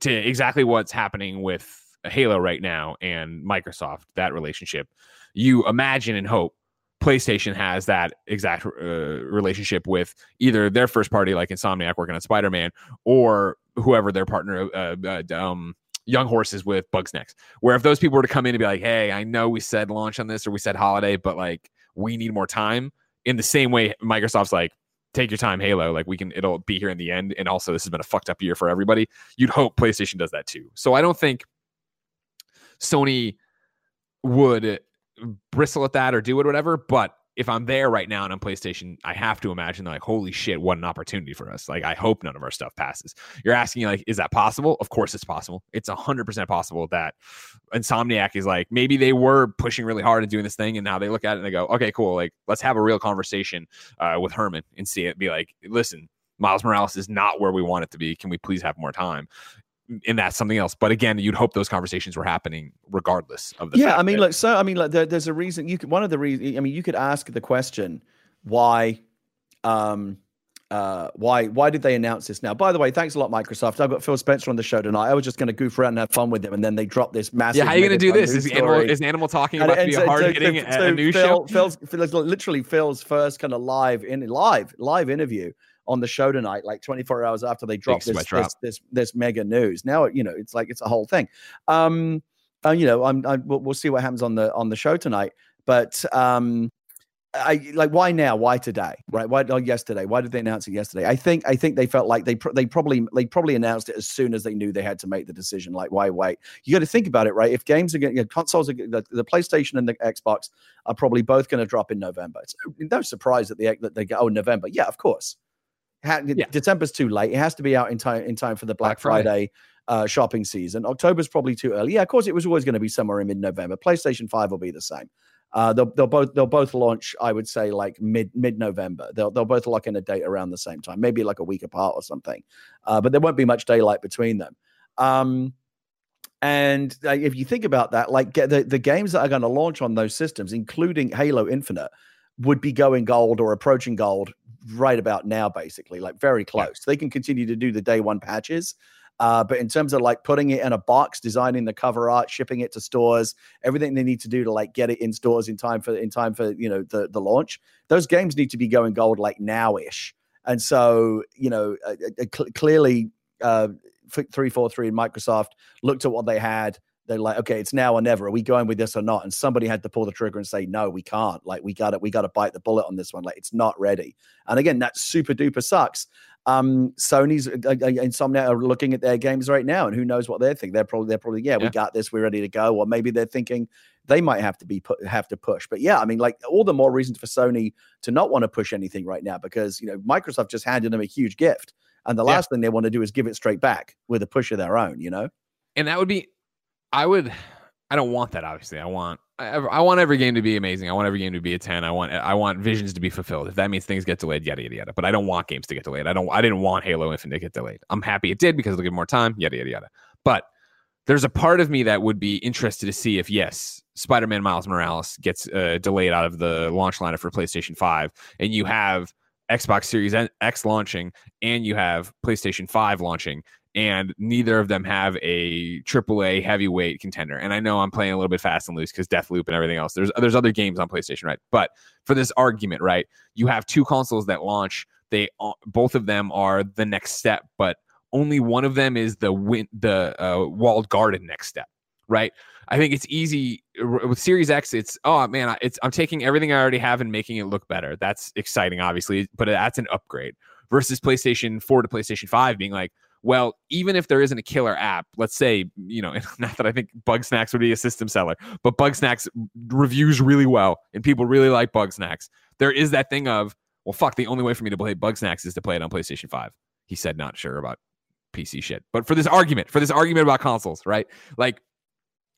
to exactly what's happening with Halo right now and Microsoft, that relationship, you imagine and hope PlayStation has that exact uh, relationship with either their first party, like Insomniac working on Spider Man, or whoever their partner, uh, uh, um, Young Horses with Bugsnax. Where if those people were to come in and be like, "Hey, I know we said launch on this or we said holiday, but like we need more time," in the same way, Microsoft's like, "Take your time, Halo. Like we can, it'll be here in the end." And also, this has been a fucked up year for everybody. You'd hope PlayStation does that too. So I don't think Sony would bristle at that or do it, whatever. But if I'm there right now and on PlayStation, I have to imagine like, holy shit, what an opportunity for us. Like, I hope none of our stuff passes. You're asking, like, is that possible? Of course it's possible. It's 100% possible that Insomniac is like, maybe they were pushing really hard and doing this thing. And now they look at it and they go, okay, cool. Like, let's have a real conversation uh, with Hermen and see it. Be like, listen, Miles Morales is not where we want it to be. Can we please have more time? And that's something else. But again, you'd hope those conversations were happening regardless of the. Yeah, I mean, that- like so. I mean, like there, there's a reason. You could one of the reasons. I mean, you could ask the question, why, um, uh, why why did they announce this now? By the way, thanks a lot, Microsoft. I've got Phil Spencer on the show tonight. I was just going to goof around and have fun with them, and then they dropped this massive. Yeah, how are you going to do this? Is animal is animal talking about and, and to be so, hard so, hitting so, a, a news Phil, show? Phil's, Phil's literally Phil's first kind of live in live live interview on the show tonight, like 24 hours after they dropped this, this, this, this mega news. Now, you know, it's like it's a whole thing. Um, and you know, I'm, I'm we'll, we'll, see what happens on the on the show tonight. But um, I like why now? Why today? Right? Why oh, yesterday? Why did they announce it yesterday? I think I think they felt like they pr- they probably they probably announced it as soon as they knew they had to make the decision. Like why wait? You got to think about it, right? If games are going, you know, consoles, are, the, the PlayStation and the Xbox are probably both going to drop in November. It's no surprise that they that they go oh November. Yeah, of course. Ha- yeah. December's too late. It has to be out in time in time for the Black, Black Friday, Friday uh, shopping season. October's probably too early. Yeah, of course, it was always going to be somewhere in mid-November. PlayStation Five will be the same. Uh, they'll, they'll both they'll both launch. I would say like mid mid November. They'll they'll both lock in a date around the same time, maybe like a week apart or something. Uh, but there won't be much daylight between them. Um, and uh, if you think about that, like the the games that are going to launch on those systems, including Halo Infinite, would be going gold or approaching gold right about now, basically, like very close. Yeah. They can continue to do the day one patches. Uh, but in terms of like putting it in a box, designing the cover art, shipping it to stores, everything they need to do to like get it in stores in time for in time for you know the the launch, those games need to be going gold like now ish. And so you know uh, uh, cl- clearly, uh, three four three and Microsoft looked at what they had They're like, okay, it's now or never. Are we going with this or not? And somebody had to pull the trigger and say, no, we can't. Like, we got to, we got to bite the bullet on this one. Like, it's not ready. And again, that super duper sucks. Um, Sony's uh, uh, uh Insomniac are looking at their games right now, and who knows what they think? They're probably, they're probably, yeah, yeah, we got this, we're ready to go. Or maybe they're thinking they might have to be put, have to push. But yeah, I mean, like all the more reasons for Sony to not want to push anything right now because you know Microsoft just handed them a huge gift, and the last yeah. thing they want to do is give it straight back with a push of their own. You know, and that would be, I would I don't want that. Obviously, I want I, want every game to be amazing. I want every game to be a ten. I want I want visions to be fulfilled. If that means things get delayed, yada yada yada. But I don't want games to get delayed. I don't. I didn't want Halo Infinite to get delayed. I'm happy it did because it'll give more time. Yada yada yada. But there's a part of me that would be interested to see if yes, Spider-Man Miles Morales gets uh, delayed out of the launch lineup for PlayStation Five, and you have Xbox Series X launching, and you have PlayStation Five launching and neither of them have a AAA heavyweight contender. And I know I'm playing a little bit fast and loose because Deathloop and everything else. There's there's other games on PlayStation, right? But for this argument, right, you have two consoles that launch. They both of them are the next step, but only one of them is the win the uh, walled garden next step, right? I think it's easy with Series X. It's oh man, it's I'm taking everything I already have and making it look better. That's exciting, obviously, but that's an upgrade versus PlayStation 4 to PlayStation 5 being like well, even if there isn't a killer app, let's say, you know, not that I think Bugsnax would be a system seller, but Bugsnax reviews really well and people really like Bugsnax. There is that thing of, well, fuck, the only way for me to play Bugsnax is to play it on PlayStation 5. He said, not sure about PC shit. But for this argument, for this argument about consoles, right? Like,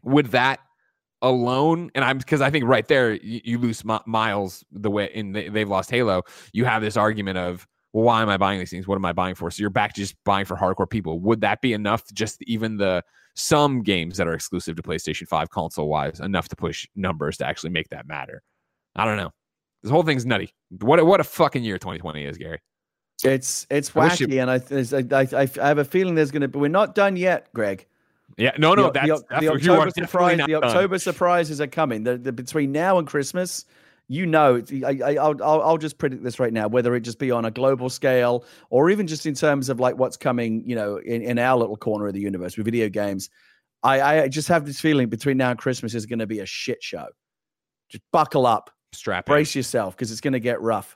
would that alone and i'm because i think right there you, you lose miles the way in they, they've lost halo you have this argument of well, why am I buying these things? What am I buying for? So you're back to just buying for hardcore people. Would that be enough? Just even the some games that are exclusive to PlayStation 5 console wise, enough to push numbers to actually make that matter. I don't know. This whole thing's nutty. What what a fucking year 2020 is, Gary. It's it's wacky, and I, I I have a feeling there's going to be. We're not done yet, Greg. Yeah, no, no, the, that's, the, that's the October surprise. The October surprises are coming. The, the, between now and Christmas, you know, I, will I'll, I'll just predict this right now, whether it just be on a global scale or even just in terms of like what's coming, you know, in, in our little corner of the universe with video games. I, I just have this feeling between now and Christmas is going to be a shit show. Just buckle up, strap, brace in. yourself because it's going to get rough.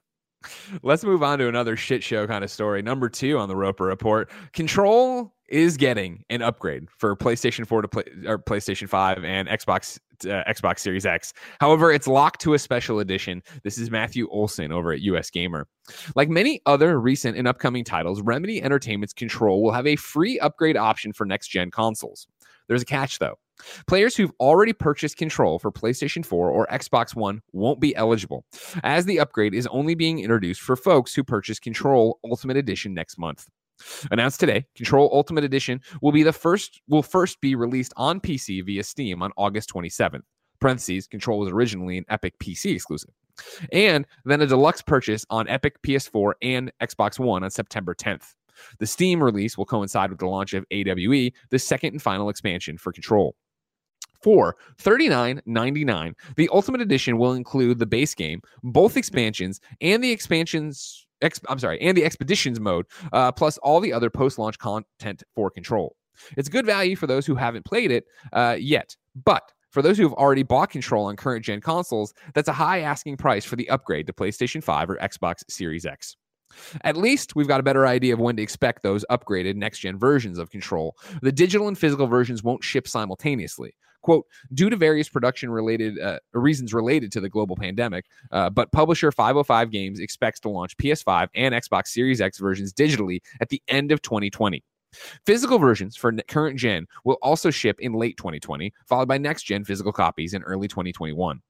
Let's move on to another shit show kind of story. Number two on the Roper Report: Control is getting an upgrade for PlayStation 4 to play or PlayStation 5 and Xbox uh, Xbox Series X. However, it's locked to a special edition. This is Mathew Olson over at US Gamer. Like many other recent and upcoming titles, Remedy Entertainment's Control will have a free upgrade option for next gen consoles. There's a catch though. Players who've already purchased Control for PlayStation 4 or Xbox One won't be eligible, as the upgrade is only being introduced for folks who purchase Control Ultimate Edition next month. Announced today, Control Ultimate Edition will be the first will first be released on PC via Steam on August 27th. Parentheses, Control was originally an Epic PC exclusive. And then a deluxe purchase on Epic PS4 and Xbox One on September 10th. The Steam release will coincide with the launch of AWE, the second and final expansion for Control. For $39.99, the Ultimate Edition will include the base game, both expansions, and the expansions Ex- I'm sorry, and the expeditions mode, uh, plus all the other post launch content for Control. It's good value for those who haven't played it uh, yet, but for those who have already bought Control on current gen consoles, that's a high asking price for the upgrade to PlayStation 5 or Xbox Series X. At least we've got a better idea of when to expect those upgraded next gen versions of Control. The digital and physical versions won't ship simultaneously. Quote, due to various production related uh, reasons related to the global pandemic, uh, but publisher 505 Games expects to launch PS5 and Xbox Series X versions digitally at the end of 2020. Physical versions for current gen will also ship in late 2020, followed by next gen physical copies in early 2021.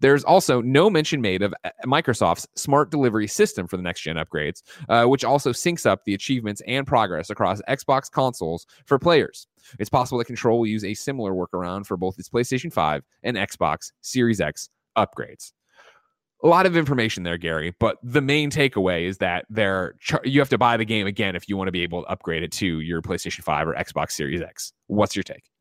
There's also no mention made of uh, Microsoft's smart delivery system for the next gen upgrades, uh, which also syncs up the achievements and progress across Xbox consoles for players. It's possible that Control will use a similar workaround for both its PlayStation 5 and Xbox Series X upgrades. A lot of information there, Gary, but the main takeaway is that there you have to buy the game again if you want to be able to upgrade it to your PlayStation 5 or Xbox Series X. What's your take?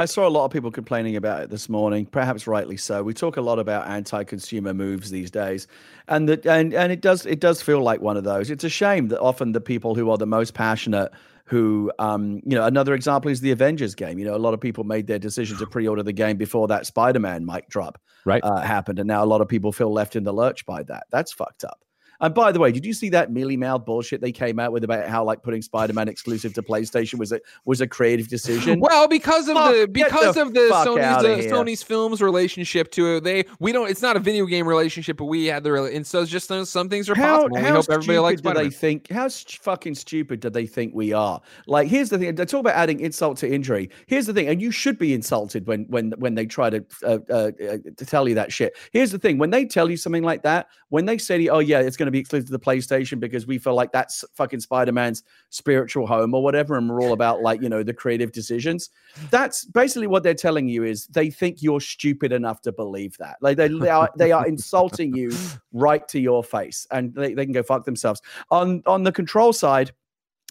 I saw a lot of people complaining about it this morning, perhaps rightly so. We talk a lot about anti-consumer moves these days, and that and and it does it does feel like one of those. It's a shame that often the people who are the most passionate who, um, you know, another example is the Avengers game. You know, a lot of people made their decision to pre-order the game before that Spider-Man mic drop right. uh, happened, and now a lot of people feel left in the lurch by that. That's fucked up. And by the way, did you see that mealy mouth bullshit they came out with about how like putting Spider-Man exclusive to PlayStation was a was a creative decision? Well, because of fuck, the because the of the Sony's uh, Sony's films relationship to it, they we don't. It's not a video game relationship, but we had the and so it's just some things are how, possible. How we hope everybody likes. Do they think how fucking stupid do they think we are? Like, here's the thing. They talk about adding insult to injury. Here's the thing, and you should be insulted when when when they try to uh, uh, to tell you that shit. Here's the thing: when they tell you something like that, when they say "Oh yeah, it's going to be exclusive to the PlayStation because we feel like that's fucking Spider Man's spiritual home or whatever, and we're all about like you know the creative decisions. That's basically what they're telling you is they think you're stupid enough to believe that. Like they, they are they are insulting you right to your face, and they, they can go fuck themselves. On on the control side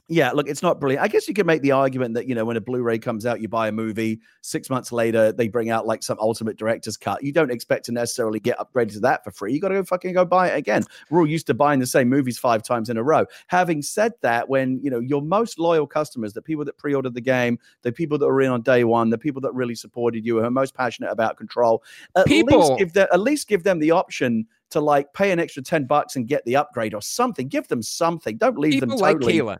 yeah, look, it's not brilliant. I guess you could make the argument that, you know, when a Blu ray comes out, you buy a movie, six months later, they bring out like some ultimate director's cut. You don't expect to necessarily get upgraded to that for free. You got to go fucking go buy it again. We're all used to buying the same movies five times in a row. Having said that, when, you know, your most loyal customers, the people that pre ordered the game, the people that were in on day one, the people that really supported you, who are most passionate about control, at people, least give them, at least give them the option to like pay an extra 10 bucks and get the upgrade or something. Give them something. Don't leave people them totally. Like Kayla.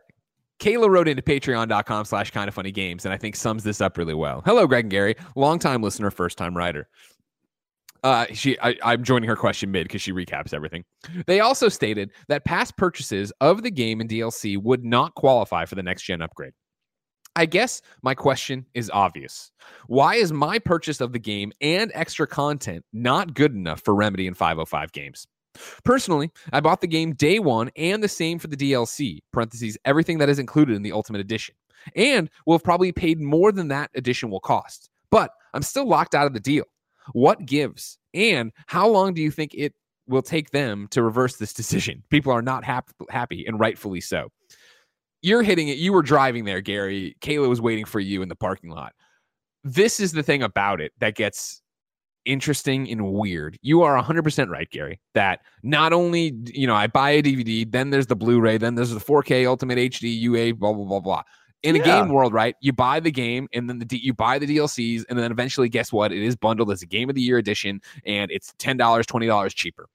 Kayla wrote into patreon.com slash kind of funny games and I think sums this up really well. Hello, Greg and Gary, longtime listener, first time writer. Uh, she, I, I'm joining her question mid because she recaps everything. They also stated that past purchases of the game and DLC would not qualify for the next gen upgrade. I guess my question is obvious. Why is my purchase of the game and extra content not good enough for Remedy and 505 games? Personally, I bought the game day one and the same for the DLC, parentheses, everything that is included in the Ultimate Edition, and will have probably paid more than that edition will cost. But I'm still locked out of the deal. What gives? And how long do you think it will take them to reverse this decision? People are not hap- happy, and rightfully so. You're hitting it. You were driving there, Gary. Kayla was waiting for you in the parking lot. This is the thing about it that gets interesting and weird. You are 100% right, Gary, that not only, you know, I buy a DVD, then there's the Blu ray, then there's the 4K Ultimate HD, UA, blah, blah, blah, blah. In yeah. a game world, right? You buy the game and then the D- you buy the DLCs, and then eventually, guess what? It is bundled as a Game of the Year edition, and it's $10, $20 cheaper.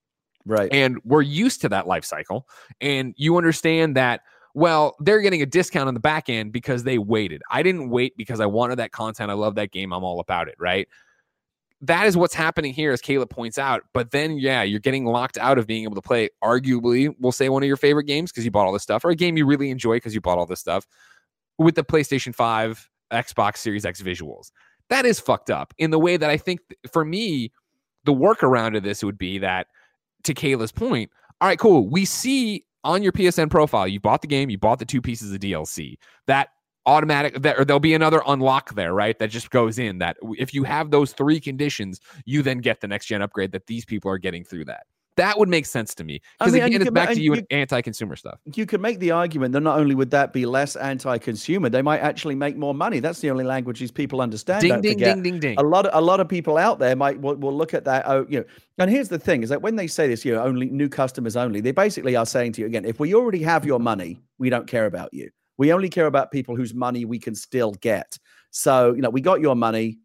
Right. And we're used to that life cycle. And you understand that well, they're getting a discount on the back end because they waited. I didn't wait because I wanted that content. I love that game. I'm all about it, right? That is what's happening here, as Caleb points out. But then, yeah, you're getting locked out of being able to play, arguably, we'll say one of your favorite games because you bought all this stuff, or a game you really enjoy because you bought all this stuff with the PlayStation 5, Xbox Series X visuals. That is fucked up in the way that I think for me, the workaround of this would be that, to Kayla's point, all right, cool. We see on your PSN profile, you bought the game, you bought the two pieces of DLC. That automatic that or there'll be another unlock there right? That just goes in that if you have those three conditions you then get the next gen upgrade that these people are getting through that. That would make sense to me because I mean, again it's back to you, you anti-consumer stuff. You could make the argument that not only would that be less anti-consumer they might actually make more money. That's the only language these people understand ding ding forget. ding ding ding. A lot of a lot of people out there might will, will look at that oh you know and here's the thing is that when they say this you know only new customers only they basically are saying to you again if we already have your money we don't care about you we only care about people whose money we can still get. So, you know, we got your money.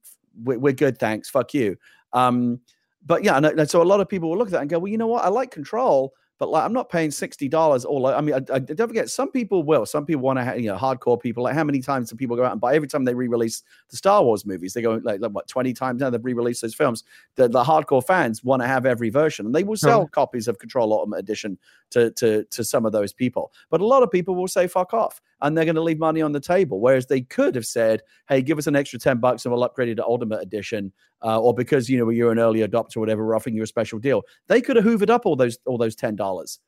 We're, we're good. Thanks. Fuck you. Um, but yeah, and, and so a lot of people will look at that and go, well, you know what? I like control, but like I'm not paying sixty dollars. All I mean, I, I, don't forget, some people will. Some people want to, have, you know, hardcore people. Like how many times do people go out and buy every time they re-release the Star Wars movies? They go like, like what twenty times now they've re-released those films. The, the hardcore fans want to have every version, and they will sell copies of Control Ultimate Edition to to to some of those people. But a lot of people will say fuck off, and they're going to leave money on the table. Whereas they could have said, hey, give us an extra ten bucks and we'll upgrade it to Ultimate Edition, uh, or because you know you're an early adopter, or whatever, we're offering you a special deal. They could have hoovered up all those all those ten dollars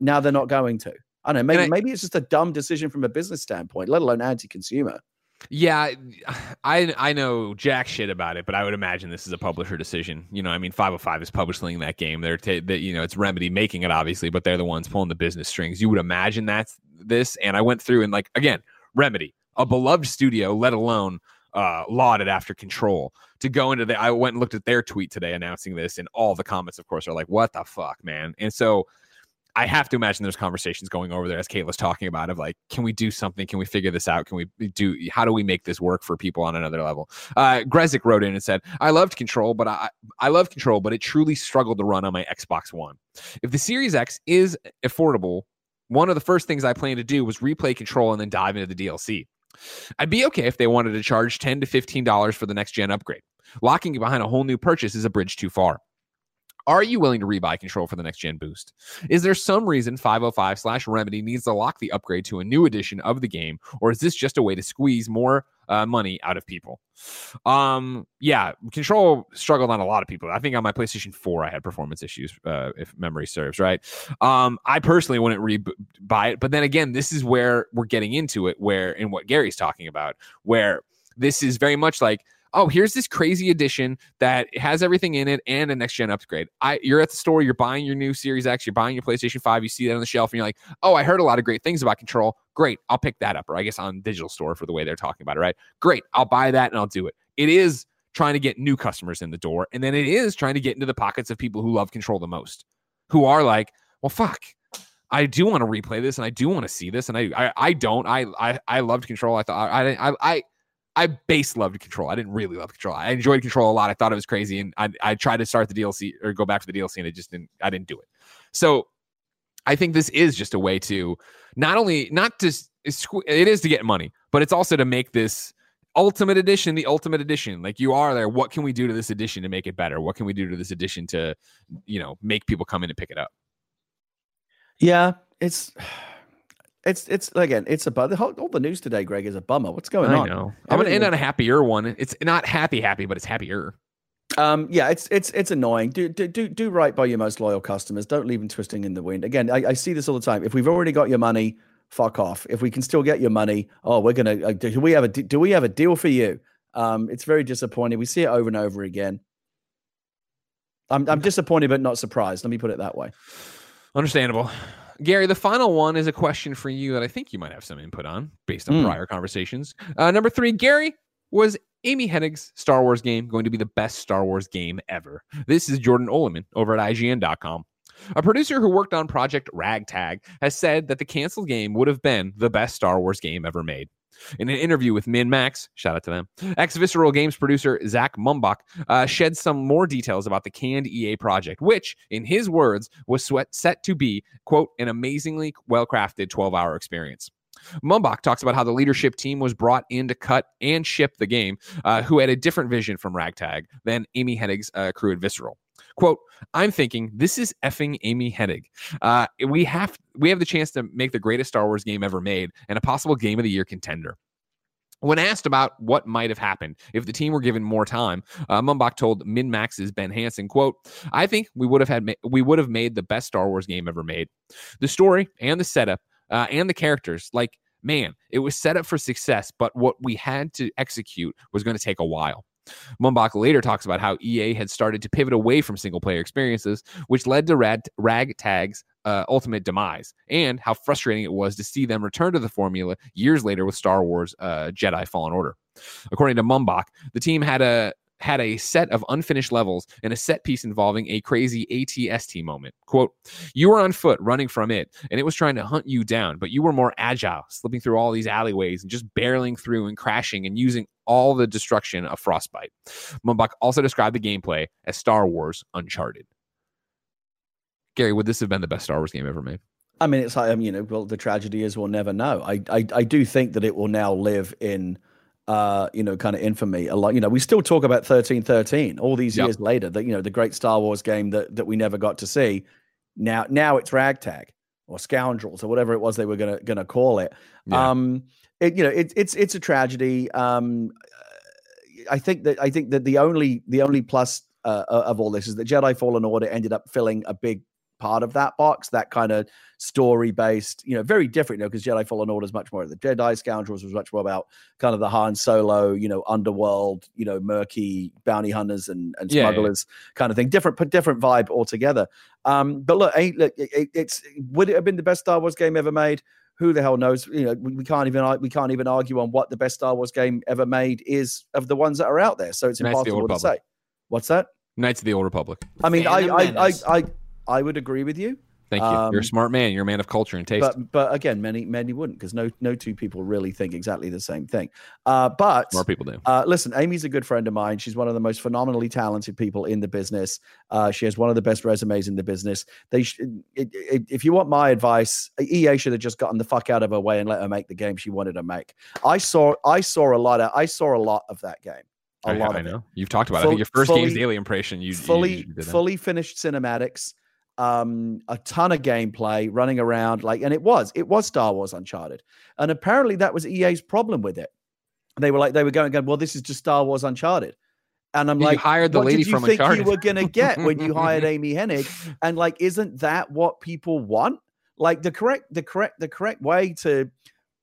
now they're not going to. I don't know. Maybe I, maybe it's just a dumb decision from a business standpoint, let alone anti-consumer. Yeah, I I know jack shit about it, but I would imagine this is a publisher decision. You know, I mean, 505 is publishing that game. They're t- that you know it's Remedy making it obviously, but they're the ones pulling the business strings. You would imagine that's this. And I went through and like again, Remedy, a beloved studio, let alone uh, lauded after Control. To go into the, I went and looked at their tweet today announcing this, and all the comments, of course, are like, "What the fuck, man?" And so I have to imagine there's conversations going over there as Kate was talking about of like, can we do something? Can we figure this out? Can we do? How do we make this work for people on another level? Uh, Grezick wrote in and said, "I loved Control, but I I love Control, but it truly struggled to run on my Xbox One. If the Series X is affordable, one of the first things I plan to do was replay Control and then dive into the DLC. I'd be okay if they wanted to charge ten to fifteen dollars for the next gen upgrade. Locking behind a whole new purchase is a bridge too far." Are you willing to rebuy control for the next gen boost? Is there some reason 505 slash remedy needs to lock the upgrade to a new edition of the game, or is this just a way to squeeze more uh, money out of people? Um, yeah, control struggled on a lot of people. I think on my PlayStation 4, I had performance issues, uh, if memory serves, right? Um, I personally wouldn't rebuy it, but then again, this is where we're getting into it, where in what Gary's talking about, where this is very much like oh, here's this crazy edition that has everything in it and a next gen upgrade. I you're at the store, you're buying your new Series X, you're buying your PlayStation 5, you see that on the shelf, and you're like, oh, I heard a lot of great things about control. Great, I'll pick that up. Or I guess on digital store for the way they're talking about it, right? Great, I'll buy that and I'll do it. It is trying to get new customers in the door, and then it is trying to get into the pockets of people who love control the most, who are like, well, fuck. I do want to replay this and I do want to see this and I I, I don't I, I I loved control I thought I I I I base loved Control. I didn't really love Control. I enjoyed Control a lot. I thought it was crazy, and I, I tried to start the DLC or go back to the DLC, and it just didn't. I didn't do it. So I think this is just a way to not only not to it is to get money, but it's also to make this ultimate edition the ultimate edition. Like you are there. What can we do to this edition to make it better? What can we do to this edition to you know make people come in and pick it up? Yeah, it's it's it's again, it's about all the news today. Greg is a bummer. What's going on? I on? Know. I'm gonna end on a happier one. It's not happy, happy, but it's happier. Um, yeah, it's it's it's annoying. Do do do do right by your most loyal customers. Don't leave them twisting in the wind. Again, I, I see this all the time. If we've already got your money, fuck off. If we can still get your money, oh, we're gonna. Uh, do we have a do we have a deal for you? Um, it's very disappointing. We see it over and over again. I'm I'm disappointed but not surprised. Let me put it that way. Understandable. Gary, the final one is a question for you that I think you might have some input on based on mm. prior conversations. Uh, number three, Gary, was Amy Hennig's Star Wars game going to be the best Star Wars game ever? This is Jordan Oloman over at IGN.com. A producer who worked on Project Ragtag has said that the canceled game would have been the best Star Wars game ever made. In an interview with MinnMax, shout out to them, ex Visceral Games producer Zach Mumbach uh, shed some more details about the canned EA project, which, in his words, was set to be, quote, an amazingly well crafted 12 hour experience. Mumbach talks about how the leadership team was brought in to cut and ship the game, uh, who had a different vision from Ragtag than Amy Hennig's uh, crew at Visceral. Quote, I'm thinking this is effing Amy Hennig. Uh, we have we have the chance to make the greatest Star Wars game ever made and a possible game of the year contender. When asked about what might have happened if the team were given more time, uh, Mumbach told MinnMax's Ben Hanson, "quote I think we would have had ma- we would have made the best Star Wars game ever made. The story and the setup uh, and the characters, like man, it was set up for success, but what we had to execute was going to take a while. Mumbach later talks about how EA had started to pivot away from single player experiences, which led to Rad- Ragtag's uh, ultimate demise, and how frustrating it was to see them return to the formula years later with Star Wars uh, Jedi Fallen Order. According to Mumbach, the team had a had a set of unfinished levels and a set piece involving a crazy ATST moment. Quote, You were on foot running from it, and it was trying to hunt you down, but you were more agile, slipping through all these alleyways and just barreling through and crashing and using all the destruction of Frostbite. Mumbach also described the gameplay as Star Wars Uncharted. Gary, would this have been the best Star Wars game ever made? I mean, it's like, I mean, you know, well, the tragedy is we'll never know. I, I, I do think that it will now live in uh, you know, kind of infamy. A lot, you know, we still talk about thirteen thirteen all these yep. years later. That you know, the great Star Wars game that that we never got to see. Now, now it's Ragtag or Scoundrels or whatever it was they were gonna gonna call it. Yeah. Um, it, you know, it, it's it's a tragedy. Um, I think that I think that the only the only plus uh, of all this is that Jedi Fallen Order ended up filling a big part of that box, that kind of story based, you know, very different, you know, because Jedi Fallen Order is much more of the Jedi Scoundrels was much more about kind of the Han Solo, you know, underworld, you know, murky bounty hunters and, and smugglers yeah, yeah. kind of thing. Different, but different vibe altogether. Um, but look, look it, it's would it have been the best Star Wars game ever made? Who the hell knows? You know, we, we, can't even we can't even argue on what the best Star Wars game ever made is of the ones that are out there. So it's impossible to say. What's that? Knights of the Old Republic. I mean, I I, I, I I would agree with you. Thank you. Um, You're a um, smart man. You're a man of culture and taste. But but again, many many wouldn't because no no two people really think exactly the same thing. Uh, but more people do. Uh, listen, Amy's a good friend of mine. She's one of the most phenomenally talented people in the business. Uh, she has one of the best resumes in the business. They, sh- it, it, if you want my advice, EA should have just gotten the fuck out of her way and let her make the game she wanted to make. I saw I saw a lot of I saw a lot of that game. A I, lot I know. It. You've talked about. Full, it. I think your first fully, game's daily impression. You fully you fully finished cinematics um, a ton of gameplay running around like and it was it was star wars uncharted. And apparently that was ea's problem with it. They were like they were going, going well this is just star wars uncharted. And i'm you like hired the what lady did you from think uncharted. you were gonna get when you hired amy hennig? And like isn't that what people want? Like the correct the correct the correct way to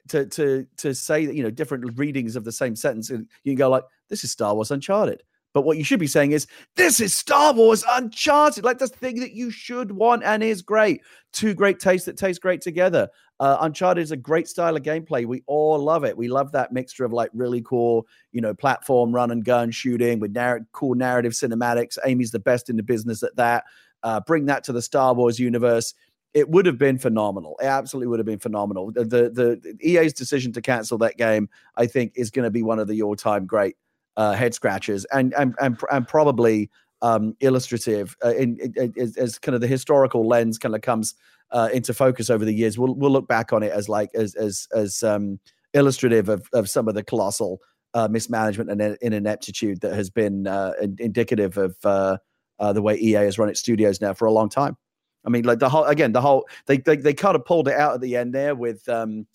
to to to say that you know different readings of the same sentence and you can go like this is star wars uncharted but what you should be saying is, this is Star Wars Uncharted. Like, the thing that you should want and is great. Two great tastes that taste great together. Uh, Uncharted is a great style of gameplay. We all love it. We love that mixture of like really cool, you know, platform run and gun shooting with narr- cool narrative cinematics. Amy's the best in the business at that. Uh, bring that to the Star Wars universe. It would have been phenomenal. It absolutely would have been phenomenal. The, the, the EA's decision to cancel that game, I think, is going to be one of the all time great uh, head scratches and and and, and probably um, illustrative uh, in, in, in, as kind of the historical lens kind of comes uh, into focus over the years. We'll we'll look back on it as like as as as um, illustrative of of some of the colossal uh, mismanagement and ineptitude that has been uh, indicative of uh, uh, the way EA has run its studios now for a long time. I mean, like the whole again, the whole they they, they kind of pulled it out at the end there with um,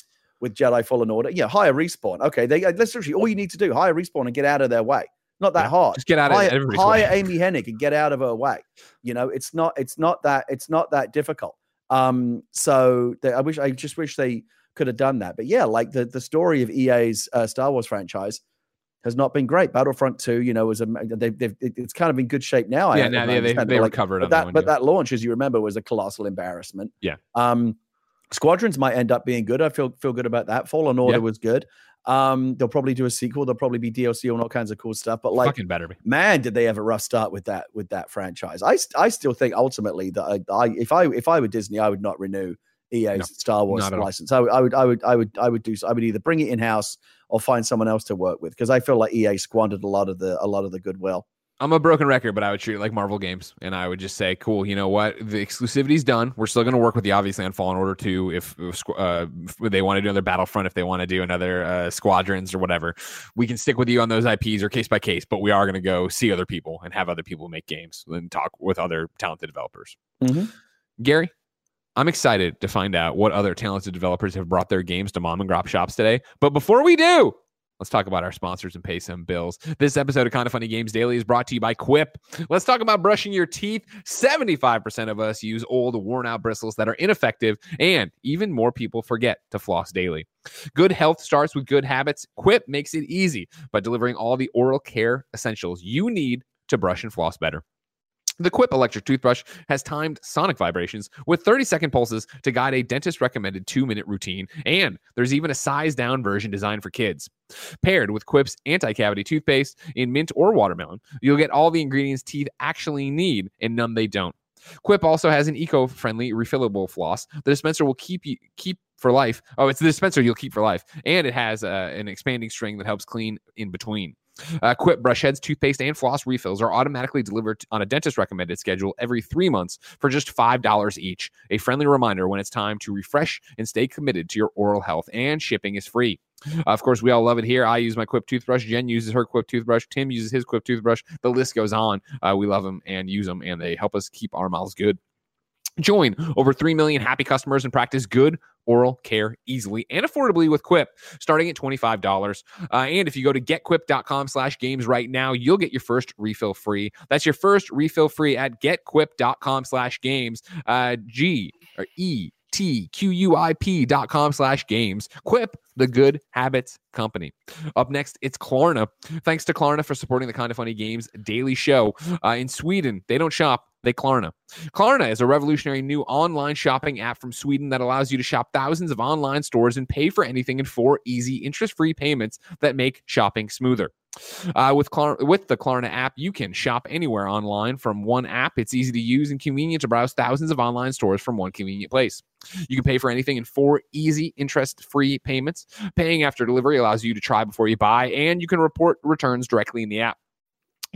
with Jedi Fallen Order. Yeah, hire respawn. Okay, they that's literally all you need to do. Hire respawn and get out of their way. Not that yeah, hard. Just get out hire, of everybody's hire way. Amy Hennig and get out of her way. You know, it's not it's not that it's not that difficult. Um, so they, I wish I just wish they could have done that. But yeah, like the the story of EA's uh, Star Wars franchise has not been great. Battlefront Two, you know, was a they've, they've it's kind of in good shape now. Yeah, now yeah, they, they like, recovered. But that, that but that launch, as you remember, was a colossal embarrassment. Yeah. Um, Squadrons might end up being good. I feel feel good about that. Fallen Order was good. Um, they'll probably do a sequel. There'll probably be DLC and all kinds of cool stuff. But like, fucking better be. Man, did they have a rough start with that with that franchise? I I still think ultimately that I, I if I if I were Disney, I would not renew EA's no, Star Wars license. I would, I would I would I would I would do I would either bring it in house or find someone else to work with because I feel like EA squandered a lot of the a lot of the goodwill. I'm a broken record, but I would treat it like Marvel games, and I would just say, "Cool, you know what? The exclusivity's done. We're still going to work with the obviously on Fallen Order 2 if, uh, if they want to do another Battlefront, if they want to do another uh, Squadrons or whatever. We can stick with you on those IPs or case by case, but we are going to go see other people and have other people make games and talk with other talented developers." Mm-hmm. Gary, I'm excited to find out what other talented developers have brought their games to mom and grop shops today. But before we do, Let's talk about our sponsors and pay some bills. This episode of Kind of Funny Games Daily is brought to you by Quip. Let's talk about brushing your teeth. 75% of us use old, worn out bristles that are ineffective, and even more people forget to floss daily. Good health starts with good habits. Quip makes it easy by delivering all the oral care essentials you need to brush and floss better. The Quip electric toothbrush has timed sonic vibrations with 30 second pulses to guide a dentist recommended two minute routine, and there's even a size down version designed for kids. Paired with Quip's anti cavity toothpaste in mint or watermelon, you'll get all the ingredients teeth actually need and none they don't. Quip also has an eco-friendly refillable floss. The dispenser will keep you keep for life. Oh, it's the dispenser you'll keep for life, and it has uh, an expanding string that helps clean in between. Uh, Quip brush heads, toothpaste, and floss refills are automatically delivered on a dentist recommended schedule every three months for just $5 each. A friendly reminder when it's time to refresh and stay committed to your oral health, and shipping is free. Of course, we all love it here. I use my Quip toothbrush. Jen uses her Quip toothbrush. Tim uses his Quip toothbrush. The list goes on. Uh, we love them and use them, and they help us keep our mouths good. Join over 3 million happy customers and practice good oral care easily and affordably with Quip, starting at $25. Uh, and if you go to getquip.com slash games right now, you'll get your first refill free. That's your first refill free at getquip.com slash games. Uh, G or E T-Q-U-I-P dot com slash games. Quip, the good habits company. Up next, it's Klarna. Thanks to Klarna for supporting the Kind of Funny Games daily show. Uh, in Sweden, they don't shop, they Klarna. Klarna is a revolutionary new online shopping app from Sweden that allows you to shop thousands of online stores and pay for anything in four easy interest-free payments that make shopping smoother. Uh, with Klar- with the Klarna app, you can shop anywhere online from one app. It's easy to use and convenient to browse thousands of online stores from one convenient place. You can pay for anything in four easy interest-free payments. Paying after delivery allows you to try before you buy, and you can report returns directly in the app.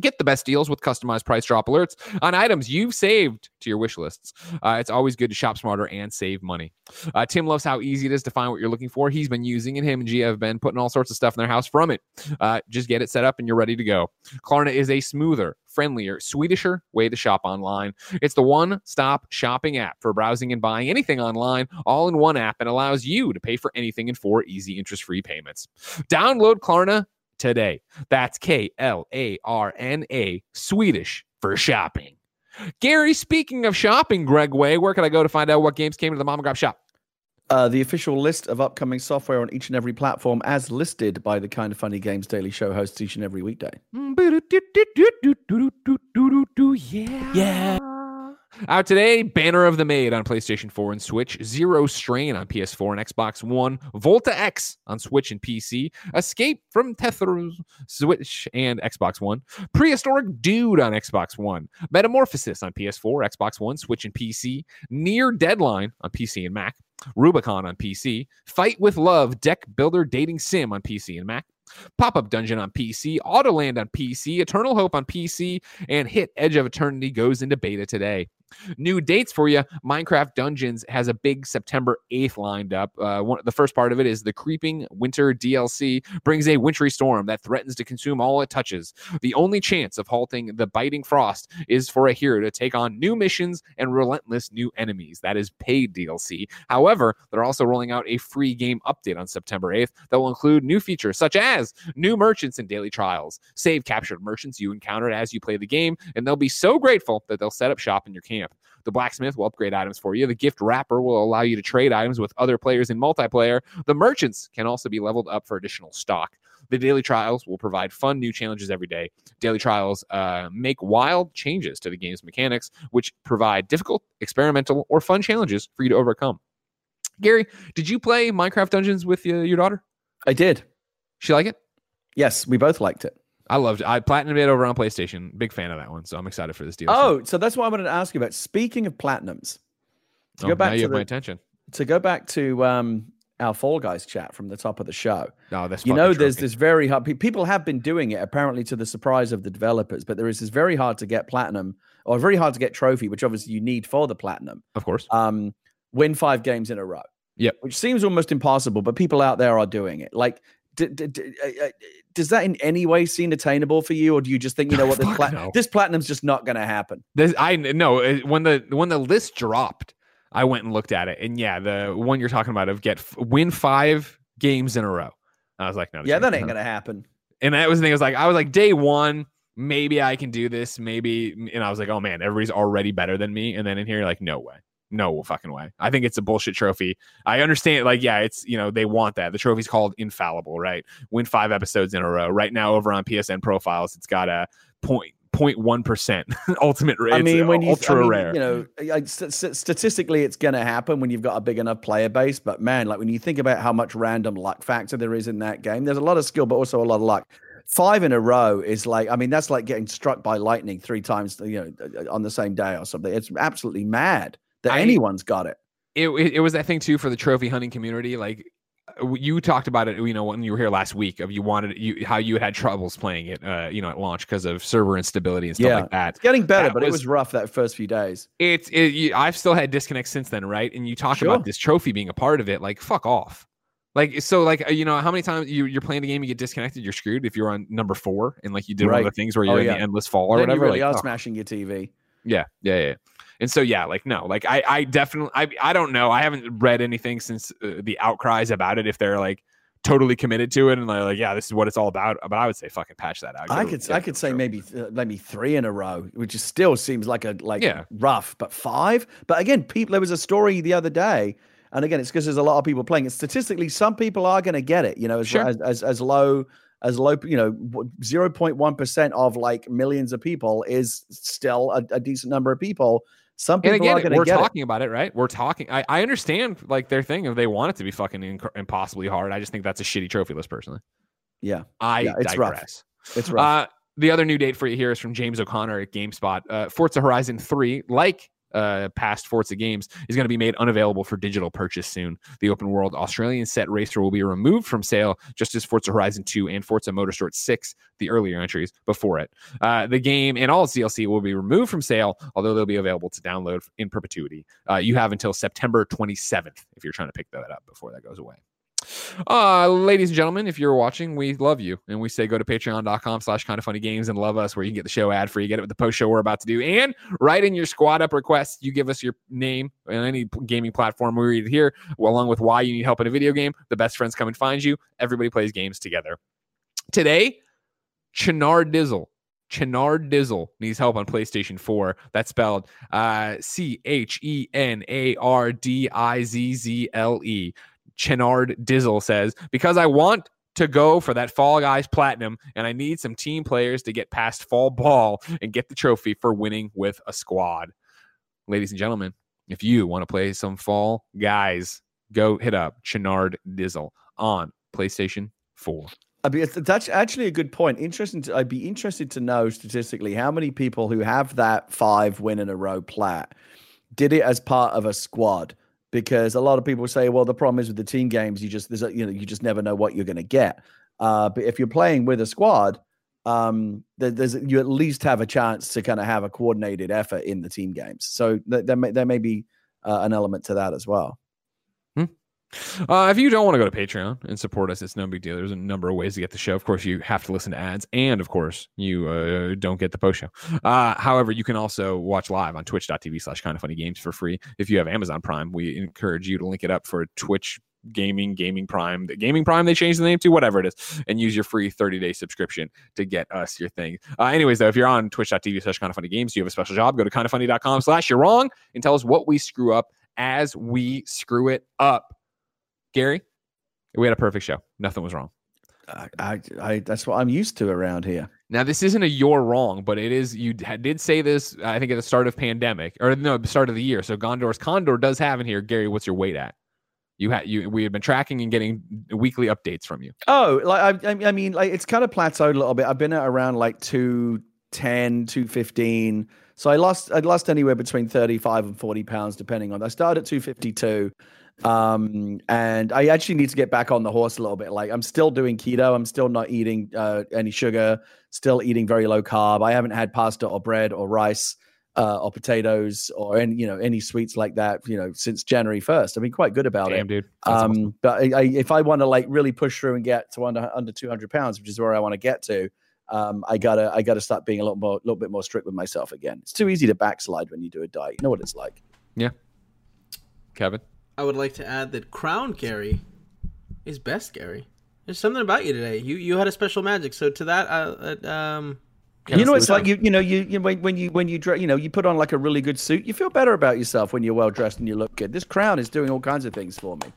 Get the best deals with customized price drop alerts on items you've saved to your wish lists. Uh, it's always good to shop smarter and save money. Uh, Tim loves how easy it is to find what you're looking for. He's been using it. Him and Gia have been putting all sorts of stuff in their house from it. Uh, just get it set up and you're ready to go. Klarna is a smoother, friendlier, Swedisher way to shop online. It's the one stop shopping app for browsing and buying anything online, all in one app, and allows you to pay for anything in four easy interest free payments. Download Klarna today. That's K L A R N A, Swedish for shopping. Gary, speaking of shopping, Greg Way, where can I go to find out what games came to the Mom and Grab shop? Uh, the official list of upcoming software on each and every platform, as listed by the Kind of Funny Games Daily Show hosts each and every weekday. Yeah. Yeah. Out today, Banner of the Maid on PlayStation 4 and Switch, Zero Strain on PS4 and Xbox One, Volta X on Switch and PC, Escape from Tethers, Switch and Xbox One, Prehistoric Dude on Xbox One, Metamorphosis on PS4, Xbox One, Switch and PC, Near Deadline on PC and Mac, Rubicon on PC, Fight with Love Deck Builder Dating Sim on PC and Mac, Pop Up Dungeon on PC, Autoland on PC, Eternal Hope on PC, and Hit Edge of Eternity goes into beta today. New dates for you Minecraft Dungeons has a big September 8th lined up. Uh, one, the first part of it is the Creeping Winter DLC brings a wintry storm that threatens to consume all it touches. The only chance of halting the biting frost is for a hero to take on new missions and relentless new enemies. That is paid DLC. However, they're also rolling out a free game update on September 8th that will include new features such as new merchants and daily trials, save captured merchants you encountered as you play the game, and they'll be so grateful that they'll set up shop in your camp camp. The blacksmith will upgrade items for you. The gift wrapper will allow you to trade items with other players in multiplayer. The merchants can also be leveled up for additional stock. The daily trials will provide fun new challenges every day. Daily trials uh, make wild changes to the game's mechanics, which provide difficult, experimental, or fun challenges for you to overcome. Gary, did you play Minecraft Dungeons with uh, your daughter? I did. She like it? Yes, we both liked it. I loved it. I platinum it over on PlayStation. Big fan of that one, so I'm excited for this deal. Oh, so that's what I wanted to ask you about. Speaking of platinums, to oh, go back to the, my attention. To go back to um, our Fall Guys chat from the top of the show. No, that's you know, there's this very hard. People have been doing it apparently to the surprise of the developers, but there is this very hard to get platinum or very hard to get trophy, which obviously you need for the platinum. Of course. Um, win five games in a row. Yeah, Which seems almost impossible, but people out there are doing it. Like d- d- d- uh, uh, does that in any way seem attainable for you, or do you just think you know what this, plat- no. this platinum's just not going to happen? This, I know uh, when the when the list dropped, I went and looked at it, and yeah, the one you're talking about of get win five games in a row. I was like, no, yeah, that ain't going to happen. And that was the thing. I was like, I was like, day one, maybe I can do this, maybe. And I was like, oh man, everybody's already better than me. And then in here, like, no way no fucking way. I think it's a bullshit trophy. I understand, like, yeah, it's you know they want that. The trophy's called infallible, right? Win five episodes in a row. Right now, over on PSN profiles, it's got a point 0.1 percent ultimate rate. I mean, when you, ultra I mean, rare. You know, st- st- statistically, it's going to happen when you've got a big enough player base. But man, like when you think about how much random luck factor there is in that game, there's a lot of skill, but also a lot of luck. Five in a row is like, I mean, that's like getting struck by lightning three times, you know, on the same day or something. It's absolutely mad that I, anyone's got it. it. It was that thing too for the trophy hunting community. Like uh, you talked about it, you know, when you were here last week of you wanted you how you had troubles playing it, uh, you know, at launch because of server instability and stuff yeah. like that. It's getting better, that but was, it was rough that first few days. It's it, you, I've still had disconnects since then, right? And you talk sure. about this trophy being a part of it, like fuck off. Like so, like uh, you know, how many times you, you're playing the game, you get disconnected, you're screwed if you're on number four and like you did right. one of the things where you're oh, yeah. in the endless fall or then whatever. You really like, are oh. smashing your TV. Yeah, yeah, yeah. And so yeah, like no, like I I definitely I I don't know. I haven't read anything since uh, the outcries about it if they're like totally committed to it and like, like yeah, this is what it's all about. But I would say fucking patch that out. I could I could say maybe uh, maybe 3 in a row, which is still seems like a like yeah. rough, but 5. But again, people there was a story the other day and again, it's because there's a lot of people playing it. Statistically, some people are going to get it. You know, as, sure. as, as, as low as low, you know, 0.1% of like millions of people is still a, a decent number of people. Some people and again, we're talking it. about it, right? We're talking. I, I understand like their thing if they want it to be fucking inc- impossibly hard. I just think that's a shitty trophy list, personally. Yeah, I yeah, it's digress. rough. It's rough. Uh, the other new date for you here is from James O'Connor at GameSpot. Uh, Forza Horizon 3, like uh, past Forza games is going to be made unavailable for digital purchase soon. The open world Australian set racer will be removed from sale, just as Forza Horizon 2 and Forza Motorsport 6, the earlier entries before it. Uh, the game and all its DLC will be removed from sale, although they'll be available to download in perpetuity. Uh, you have until September 27th if you're trying to pick that up before that goes away. Uh, ladies and gentlemen, if you're watching, we love you. And we say go to patreon.com slash kind of funny games and love us where you can get the show ad free, get it with the post show we're about to do. And write in your squad up requests. You give us your name on any gaming platform. We read here, along with why you need help in a video game. The best friends come and find you. Everybody plays games together. Today, Chenardizzle. Chenard Dizzle needs help on PlayStation 4. That's spelled uh, C H E N A R D I Z Z L E. Chenardizzle says, because I want to go for that Fall Guys Platinum, and I need some team players to get past Fall Ball and get the trophy for winning with a squad. Ladies and gentlemen, if you want to play some Fall Guys, go hit up Chenard Dizzle on PlayStation 4. I mean, that's actually a good point. Interesting. To, I'd be interested to know statistically how many people who have that five win in a row plat did it as part of a squad because a lot of people say, well, the problem is with the team games, you just there's a, you know you just never know what you're going to get. Uh, but if you're playing with a squad, um, there, there's you at least have a chance to kind of have a coordinated effort in the team games. So th- there may there may be uh, an element to that as well. Uh, if you don't want to go to Patreon and support us, it's no big deal. There's a number of ways to get the show. Of course, you have to listen to ads, and of course, you uh, don't get the post show. Uh, however, you can also watch live on twitch.tv slash kind of funny games for free. If you have Amazon Prime, we encourage you to link it up for Twitch gaming gaming prime the gaming prime they changed the name to whatever it is and use your free 30 day subscription to get us your thing uh, anyways though if you're on twitch.tv slash kind of funny games you have a special job go to kind of slash you're wrong and tell us what we screw up as we screw it up Gary, we had a perfect show. Nothing was wrong. I, I, I, that's what I'm used to around here. Now, this isn't a you're wrong, but it is. You did say this, I think, at the start of pandemic or no, the start of the year. So Gondor's Condor does have in here, Gary. What's your weight at? You had you. We had been tracking and getting weekly updates from you. Oh, like I, I mean, like it's kind of plateaued a little bit. I've been at around like 210, 215. So I lost, I lost anywhere between 35 and 40 pounds, depending on. I started at 252 um and i actually need to get back on the horse a little bit like i'm still doing keto i'm still not eating uh, any sugar still eating very low carb i haven't had pasta or bread or rice uh, or potatoes or any you know any sweets like that you know since january 1st i've been quite good about Damn, it dude um awesome. but I, I, if i want to like really push through and get to under under 200 pounds which is where i want to get to um, I gotta I gotta start being a little more a little bit more strict with myself again. It's too easy to backslide when you do a diet. You know what it's like. Yeah. Kevin. I would like to add that Crown Gary is best Gary. There's something about you today. You you had a special magic. So to that, uh, uh um, you know, it's like you you know you, you when, when you when you dress you know you put on like a really good suit, you feel better about yourself when you're well dressed and you look good. This crown is doing all kinds of things for me.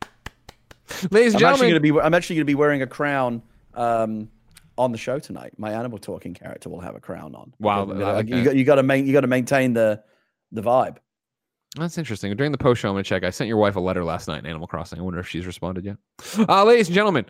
Ladies and I'm gentlemen, actually gonna be I'm actually going to be wearing a crown um, on the show tonight. My animal talking character will have a crown on. Wow, like, you got you got to main you got to maintain the the vibe. That's interesting. During the post show, I'm going to check. I sent your wife a letter last night in Animal Crossing. I wonder if she's responded yet. Uh, ladies and gentlemen,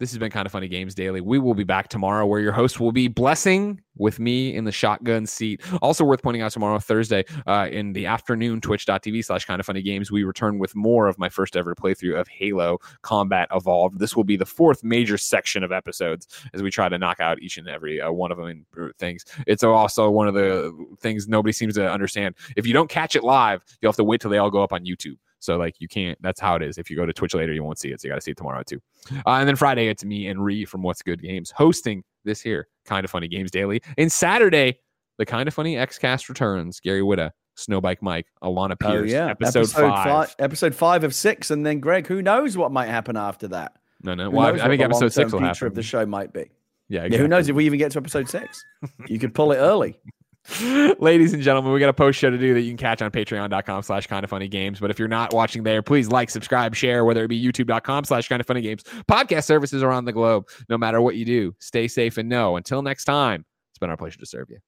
this has been Kinda Funny Games Daily. We will be back tomorrow where your host will be blessing with me in the shotgun seat. Also worth pointing out tomorrow, Thursday, uh, in the afternoon, twitch.tv slash kind of funny games, we return with more of my first ever playthrough of Halo Combat Evolved. This will be the fourth major section of episodes as we try to knock out each and every uh, one of them in things. It's also one of the things nobody seems to understand. If you don't catch it live, you'll have to wait till they all go up on YouTube. So like you can't. That's how it is. If you go to Twitch later, you won't see it. So you got to see it tomorrow too. Uh, and then Friday, it's me and Ree from What's Good Games hosting this here Kinda Funny Games Daily. And Saturday, the Kinda Funny XCast returns. Gary Whitta, Snowbike Mike, Alanah oh, Pearce. Oh, yeah, episode, episode five. five. Episode five of six, and then Greg. Who knows what might happen after that? No, no. Well, I, I think episode six will happen. Of the show might be. Yeah, exactly. yeah. Who knows if we even get to episode six? you could pull it early. Ladies and gentlemen, we got a post show to do that you can catch on patreon.com slash kind of funny games. But if you're not watching there, please like, subscribe, share, whether it be youtube.com slash kind of funny games. Podcast services around the globe. No matter what you do, stay safe and know. Until next time, it's been our pleasure to serve you.